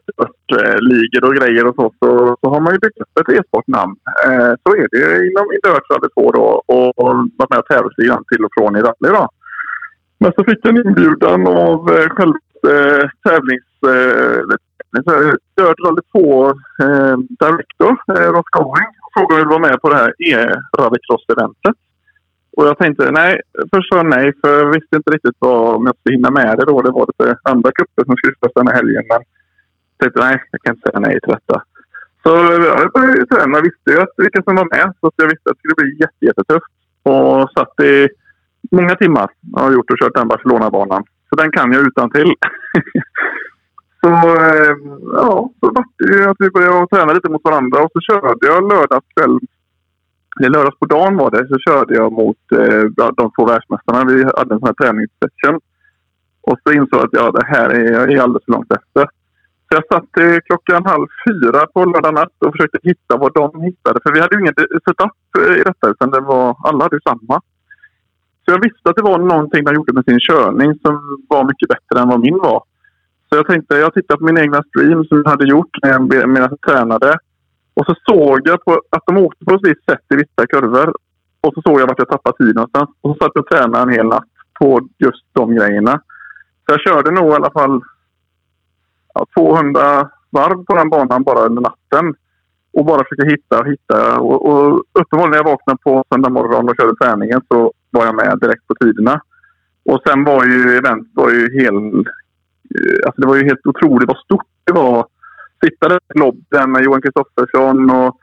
ligor och grejer och så, så, så har man ju byggt upp ett e-sportnamn. Eh, så är det ju inom Indirtrally 2 då och, varit med och tävlat lite till och från i rally då. Men så fick jag en inbjudan av eh, själv eh, tävlings... Eh, Dirt eh, Rally 2 eh, Director, eh, Ross Going, frågade om jag ville vara med på det här e-rallycross-eventet. Och jag tänkte nej, först sa jag nej för jag visste inte riktigt vad, om jag skulle hinna med det då. Det var lite andra cuper som skulle spelas den här helgen. Men jag tänkte nej, jag kan inte säga nej till detta. Så jag började träna. Jag visste ju att vilka som var med. Så jag visste att det skulle bli jätte, jättetufft. Och satt i många timmar jag har gjort och kört den Barcelona-banan. Så den kan jag utan till. så eh, ja, så vart det ju att vi började träna lite mot varandra. Och så körde jag lördags kväll i lördags på dagen var det, så körde jag mot eh, de två världsmästarna. Vi hade en sån här träningssession. Och så insåg jag att ja, det här är, jag är alldeles för långt efter. Så jag satt eh, klockan halv fyra på lördag natt och försökte hitta vad de hittade. För vi hade ju ingen setup eh, i detta, utan det var, alla hade ju samma. Så jag visste att det var någonting de gjorde med sin körning som var mycket bättre än vad min var. Så jag tänkte, jag tittade på min egna stream som jag hade gjort medan jag tränade. Och så såg jag på att de åkte på ett visst sätt i vissa kurvor. Och så såg jag vart jag tappade tid någonstans. Och så satt jag och tränade en hel natt på just de grejerna. Så jag körde nog i alla fall ja, 200 varv på den banan bara under natten. Och bara försöka hitta och hitta. Och, och uppenbarligen när jag vaknade på söndag morgon och körde träningen så var jag med direkt på tiderna. Och sen var ju eventet var ju helt... Eh, alltså det var ju helt otroligt vad stort det var sitta där i lobben med Johan Kristoffersson och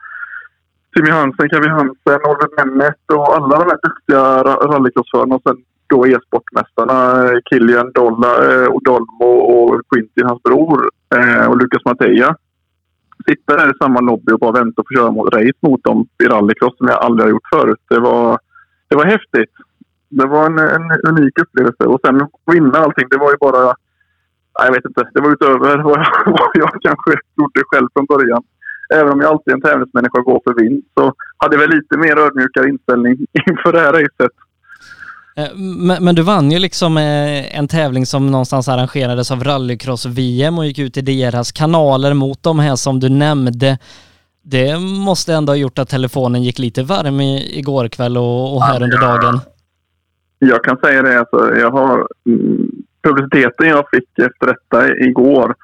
Timmy Hansen, Kevin Hansen, Oliver Bennett och alla de här duktiga rallycrossförarna. Och sen då e-sportmästarna eh, Kilian Dolla eh, och Dolmo och Quintin, hans bror, eh, och Lucas Matteja. Sitta där i samma lobby och bara vänta och få köra mot race mot dem i rallycross som jag aldrig har gjort förut. Det var, det var häftigt. Det var en, en unik upplevelse. Och sen vinna allting, det var ju bara jag vet inte. Det var utöver vad jag, vad jag kanske gjorde själv från början. Även om jag alltid är en tävlingsmänniska och går för vinst så hade jag väl lite mer ödmjukare inställning inför det här racet. Eh, men, men, du vann ju liksom eh, en tävling som någonstans arrangerades av Rallycross-VM och gick ut i deras kanaler mot de här som du nämnde. Det måste ändå ha gjort att telefonen gick lite varm i, igår kväll och, och här under dagen. Jag kan säga det, alltså, jag har mm, publiciteten jag fick efter detta igår,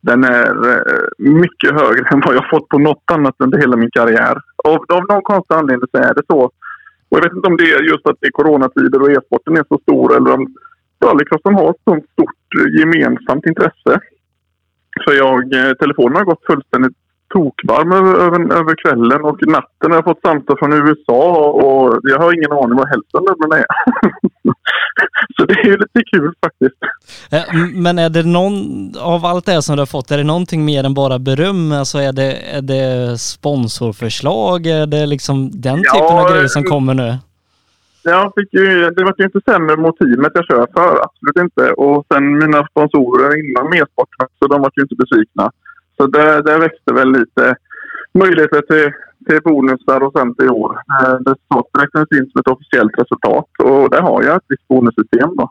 den är eh, mycket högre än vad jag fått på något annat under hela min karriär. Av, av någon konstig anledning så är det så. Och jag vet inte om det är just att det är coronatider och e-sporten är så stor eller om rallycrossen har ett så stort eh, gemensamt intresse. Så jag, eh, telefonen har gått fullständigt tokvarm över, över, över kvällen och natten har jag fått samtal från USA och jag har ingen aning vad hälsonumren är. Så det är ju lite kul faktiskt. Men är det någon, av allt det som du har fått, är det någonting mer än bara beröm? Alltså är det, är det sponsorförslag? Är det liksom den typen ja, av grejer som kommer nu? Jag fick ju, det var ju inte sämre mot teamet jag kör för, absolut inte. Och sen mina sponsorer innan Mersporten, så de var ju inte besvikna. Så det, det växte väl lite möjligheter till, till bonusar och sånt i år. Eh, Resultatet räknades in som ett officiellt resultat och där har jag ett visst bonussystem då.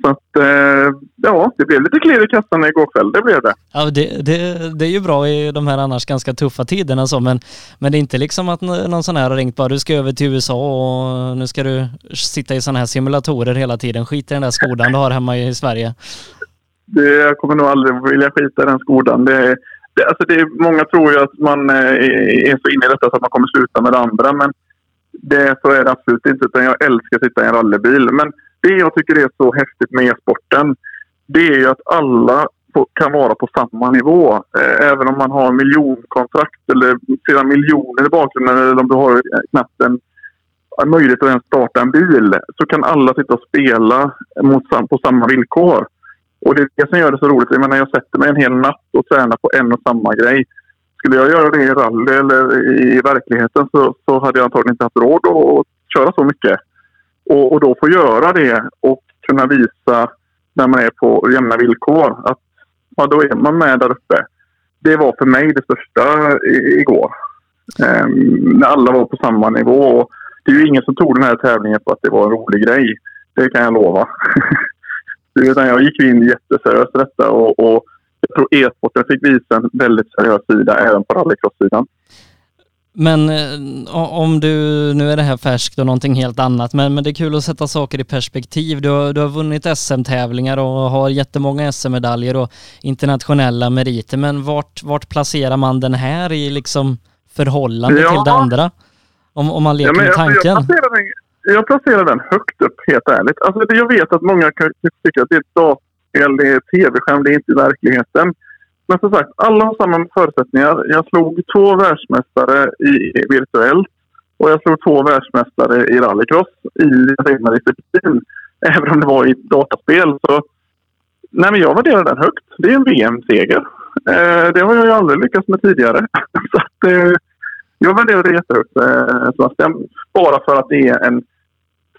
Så att, eh, ja, det blev lite klirr i kassan igår kväll, det blev det. Ja, det, det, det är ju bra i de här annars ganska tuffa tiderna så, men, men det är inte liksom att någon sån här har ringt bara du ska över till USA och nu ska du sitta i sådana här simulatorer hela tiden. Skit i den där skolan du har hemma i Sverige. Det, jag kommer nog aldrig vilja skita i den skolan. Det, det, alltså det, många tror ju att man eh, är så inne i detta så att man kommer sluta med det andra. Men det, så är det absolut inte. Utan jag älskar att sitta i en rallybil. Men det jag tycker är så häftigt med e-sporten det är ju att alla kan vara på samma nivå. Eh, även om man har miljonkontrakt eller flera miljoner i bakgrunden eller om du har eh, knappt en möjlighet att ens starta en bil så kan alla sitta och spela mot, på samma villkor. Och det är det som gör det så roligt. Jag menar, jag sätter mig en hel natt och tränar på en och samma grej. Skulle jag göra det i rally eller i, verkligheten så, så hade jag antagligen inte haft råd att köra så mycket. Och, och då få göra det och kunna visa när man är på jämna villkor att ja, då är man med där uppe. Det var för mig det största i, igår. Ehm, när alla var på samma nivå. Och det är ju ingen som tog den här tävlingen för att det var en rolig grej. Det kan jag lova. Utan jag gick in jätteseriöst i detta och, och jag tror e-sporten fick visa en väldigt seriös sida även på rallycross-sidan. Men eh, om du, nu är det här färskt och någonting helt annat, men, men det är kul att sätta saker i perspektiv. Du har, du har vunnit SM-tävlingar och har jättemånga SM-medaljer och internationella meriter, men vart, vart placerar man den här i liksom förhållande ja. till det andra? Om, om man leker ja, med tanken. Jag, jag, placerar den, jag placerar den högt upp, helt ärligt. Alltså, jag vet att många kan tycka att det är ett dataspel, det är tv-skärm, det är inte verkligheten. Men som sagt, alla har samma förutsättningar. Jag slog två världsmästare i virtuellt och jag slog två världsmästare i rallycross i en egna disciplin. Även om det var i ett dataspel. Så, nej, men jag värderar den högt. Det är en VM-seger. Eh, det har jag ju aldrig lyckats med tidigare. så att, eh, jag värderar det jättehögt, eh, Sebastian. Bara för att det är en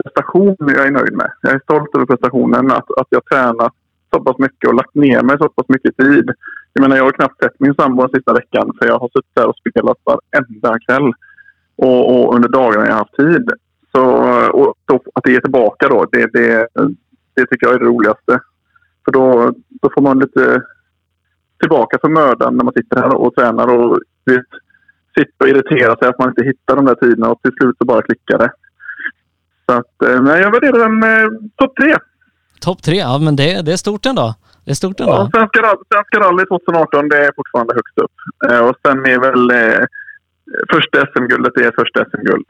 prestation jag är nöjd med. Jag är stolt över prestationen, att, att jag tränat så pass mycket och lagt ner mig så pass mycket tid. Jag menar, jag har knappt sett min sambo den sista veckan för jag har suttit där och spelat varenda kväll. Och, och under dagarna jag har haft tid. Så, och då, att det är tillbaka då, det, det, det tycker jag är det roligaste. För då, då får man lite tillbaka för mödan när man sitter här och tränar och vet, sitter och irriterar sig att man inte hittar de där tiderna och till slut så bara klickar det. Så att, eh, nej, jag värderar den eh, topp tre. Topp tre, ja men det, det är stort ändå. Det är stort ändå. Ja, Svenska, Svenska rally 2018 det är fortfarande högst upp. Eh, och sen är väl eh, första SM-guldet det är första SM-guld.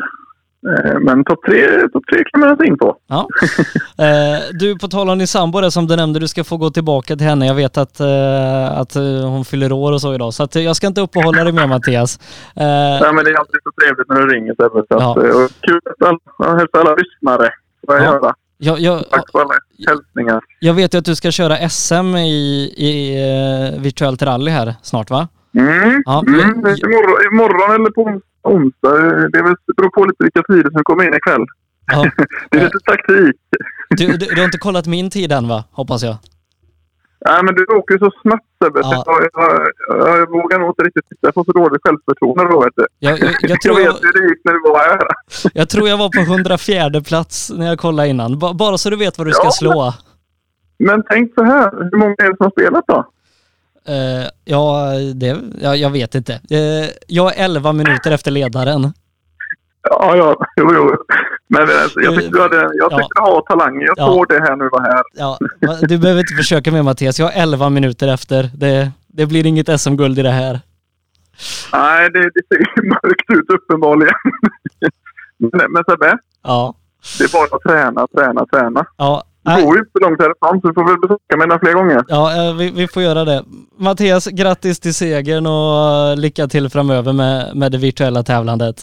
Eh, men topp tre, top tre kan man sig in på. Ja. Eh, du, på tal om din sambo där som du nämnde, du ska få gå tillbaka till henne. Jag vet att, eh, att hon fyller år och så idag, så jag ska inte uppehålla dig mer Mattias. Nej, men det är alltid så trevligt när du ringer Sebbe. Ja. kul att hälsa alla lyssnare. Jag ja. göra. Jag, jag, Tack för alla hälsningar. Jag vet ju att du ska köra SM i, i virtuellt rally här snart va? Mm, ja, mm. Jag, imorgon, imorgon eller på onsdag. Det beror på lite vilka tider som kommer in ikväll. Ja. det är lite taktik. Du, du, du har inte kollat min tid än va? Hoppas jag. Nej, men du åker så snabbt Sebbe. Ja. Jag, jag, jag, vågar nog inte riktigt titta. Jag får så dåligt självförtroende då vet du. Jag, jag, jag, tror jag vet hur det gick när du var här. Jag tror jag var på 104 plats när jag kollade innan. bara så du vet vad du ska slå. Men, men tänk så här. Hur många är det som har spelat då? Uh, ja, det, ja, jag vet inte. Uh, jag är 11 minuter efter ledaren. Ja, ja, jo, jo. Men alltså, jag tyckte du, hade, jag tyckte ja. du har talang. Jag ja. såg det här nu var här. Ja, du behöver inte försöka mer Mattias. Jag är 11 minuter efter. Det, det blir inget SM-guld i det här. Nej, det, det ser mörkt ut uppenbarligen. men, men Sebbe? Ja? Det är bara att träna, träna, träna. Ja. Det går ju inte långt härifrån så du får väl besöka mig fler gånger. Ja, vi, vi, får göra det. Mattias, grattis till segern och eh, lycka till framöver med, med det virtuella tävlandet.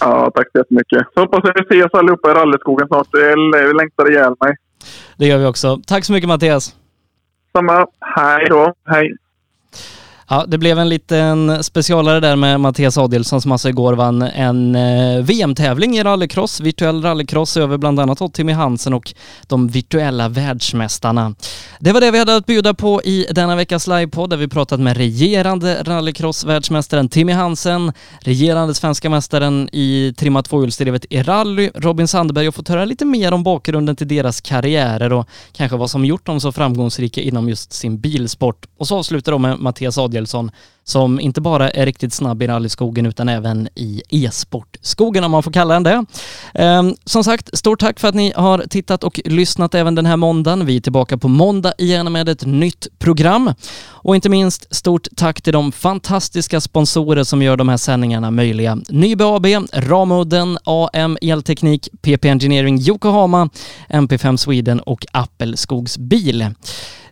Ja, tack så jättemycket. Så hoppas att vi ses allihopa i rallyskogen snart. Jag längtar ihjäl mig. Det gör vi också. Tack så mycket Mattias. Samma. Hej då. Hej. Ja, det blev en liten specialare där med Mattias Adelsson som alltså igår vann en eh, VM-tävling i rallycross, virtuell rallycross över bland annat Timmy Hansen och de virtuella världsmästarna. Det var det vi hade att bjuda på i denna veckas livepodd där vi pratat med regerande rallycross-världsmästaren Timmy Hansen, regerande svenska mästaren i trimma tvåhjulsdrivet i rally, Robin Sandberg och fått höra lite mer om bakgrunden till deras karriärer och kanske vad som gjort dem så framgångsrika inom just sin bilsport. Och så avslutar de med Mattias Adelsson Adelsson som inte bara är riktigt snabb i rallyskogen utan även i e-sportskogen om man får kalla den det. Ehm, som sagt, stort tack för att ni har tittat och lyssnat även den här måndagen. Vi är tillbaka på måndag igen med ett nytt program. Och inte minst stort tack till de fantastiska sponsorer som gör de här sändningarna möjliga. Nybe AB, Ramudden, AM Elteknik, PP Engineering Yokohama, MP5 Sweden och Appelskogs Bil.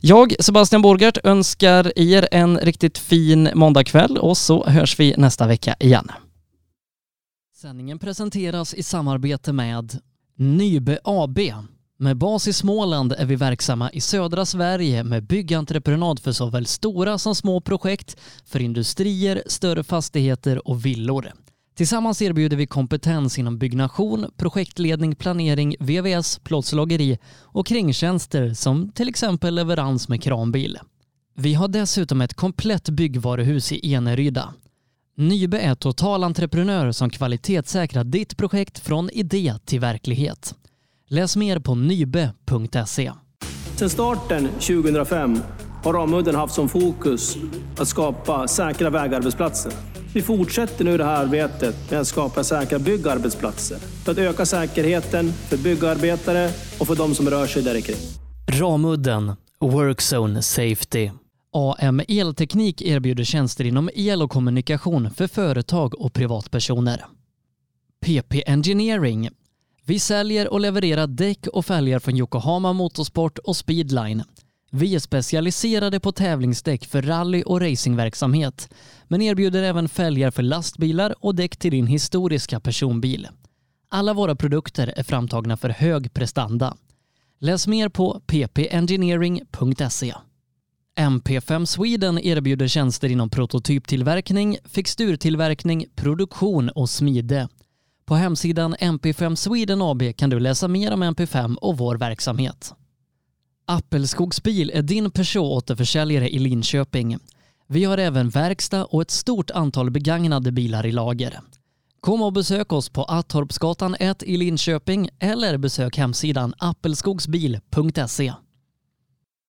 Jag, Sebastian Borgart, önskar er en riktigt fin måndag kväll och så hörs vi nästa vecka igen. Sändningen presenteras i samarbete med Nybe AB. Med bas i Småland är vi verksamma i södra Sverige med byggentreprenad för såväl stora som små projekt, för industrier, större fastigheter och villor. Tillsammans erbjuder vi kompetens inom byggnation, projektledning, planering, VVS, plåtslageri och kringtjänster som till exempel leverans med kranbil. Vi har dessutom ett komplett byggvaruhus i Eneryda. Nybe är totalentreprenör som kvalitetssäkrar ditt projekt från idé till verklighet. Läs mer på nybe.se. Sedan starten 2005 har Ramudden haft som fokus att skapa säkra vägarbetsplatser. Vi fortsätter nu det här arbetet med att skapa säkra byggarbetsplatser för att öka säkerheten för byggarbetare och för de som rör sig där kring. Ramudden Workzone Safety AM Elteknik erbjuder tjänster inom el och kommunikation för företag och privatpersoner. PP Engineering. Vi säljer och levererar däck och fälgar från Yokohama Motorsport och Speedline. Vi är specialiserade på tävlingsdäck för rally och racingverksamhet, men erbjuder även fälgar för lastbilar och däck till din historiska personbil. Alla våra produkter är framtagna för hög prestanda. Läs mer på ppengineering.se. MP5 Sweden erbjuder tjänster inom prototyptillverkning, fixturtillverkning, produktion och smide. På hemsidan MP5 Sweden AB kan du läsa mer om MP5 och vår verksamhet. Appelskogsbil är din Peugeot-återförsäljare i Linköping. Vi har även verkstad och ett stort antal begagnade bilar i lager. Kom och besök oss på Attorpsgatan 1 i Linköping eller besök hemsidan appelskogsbil.se.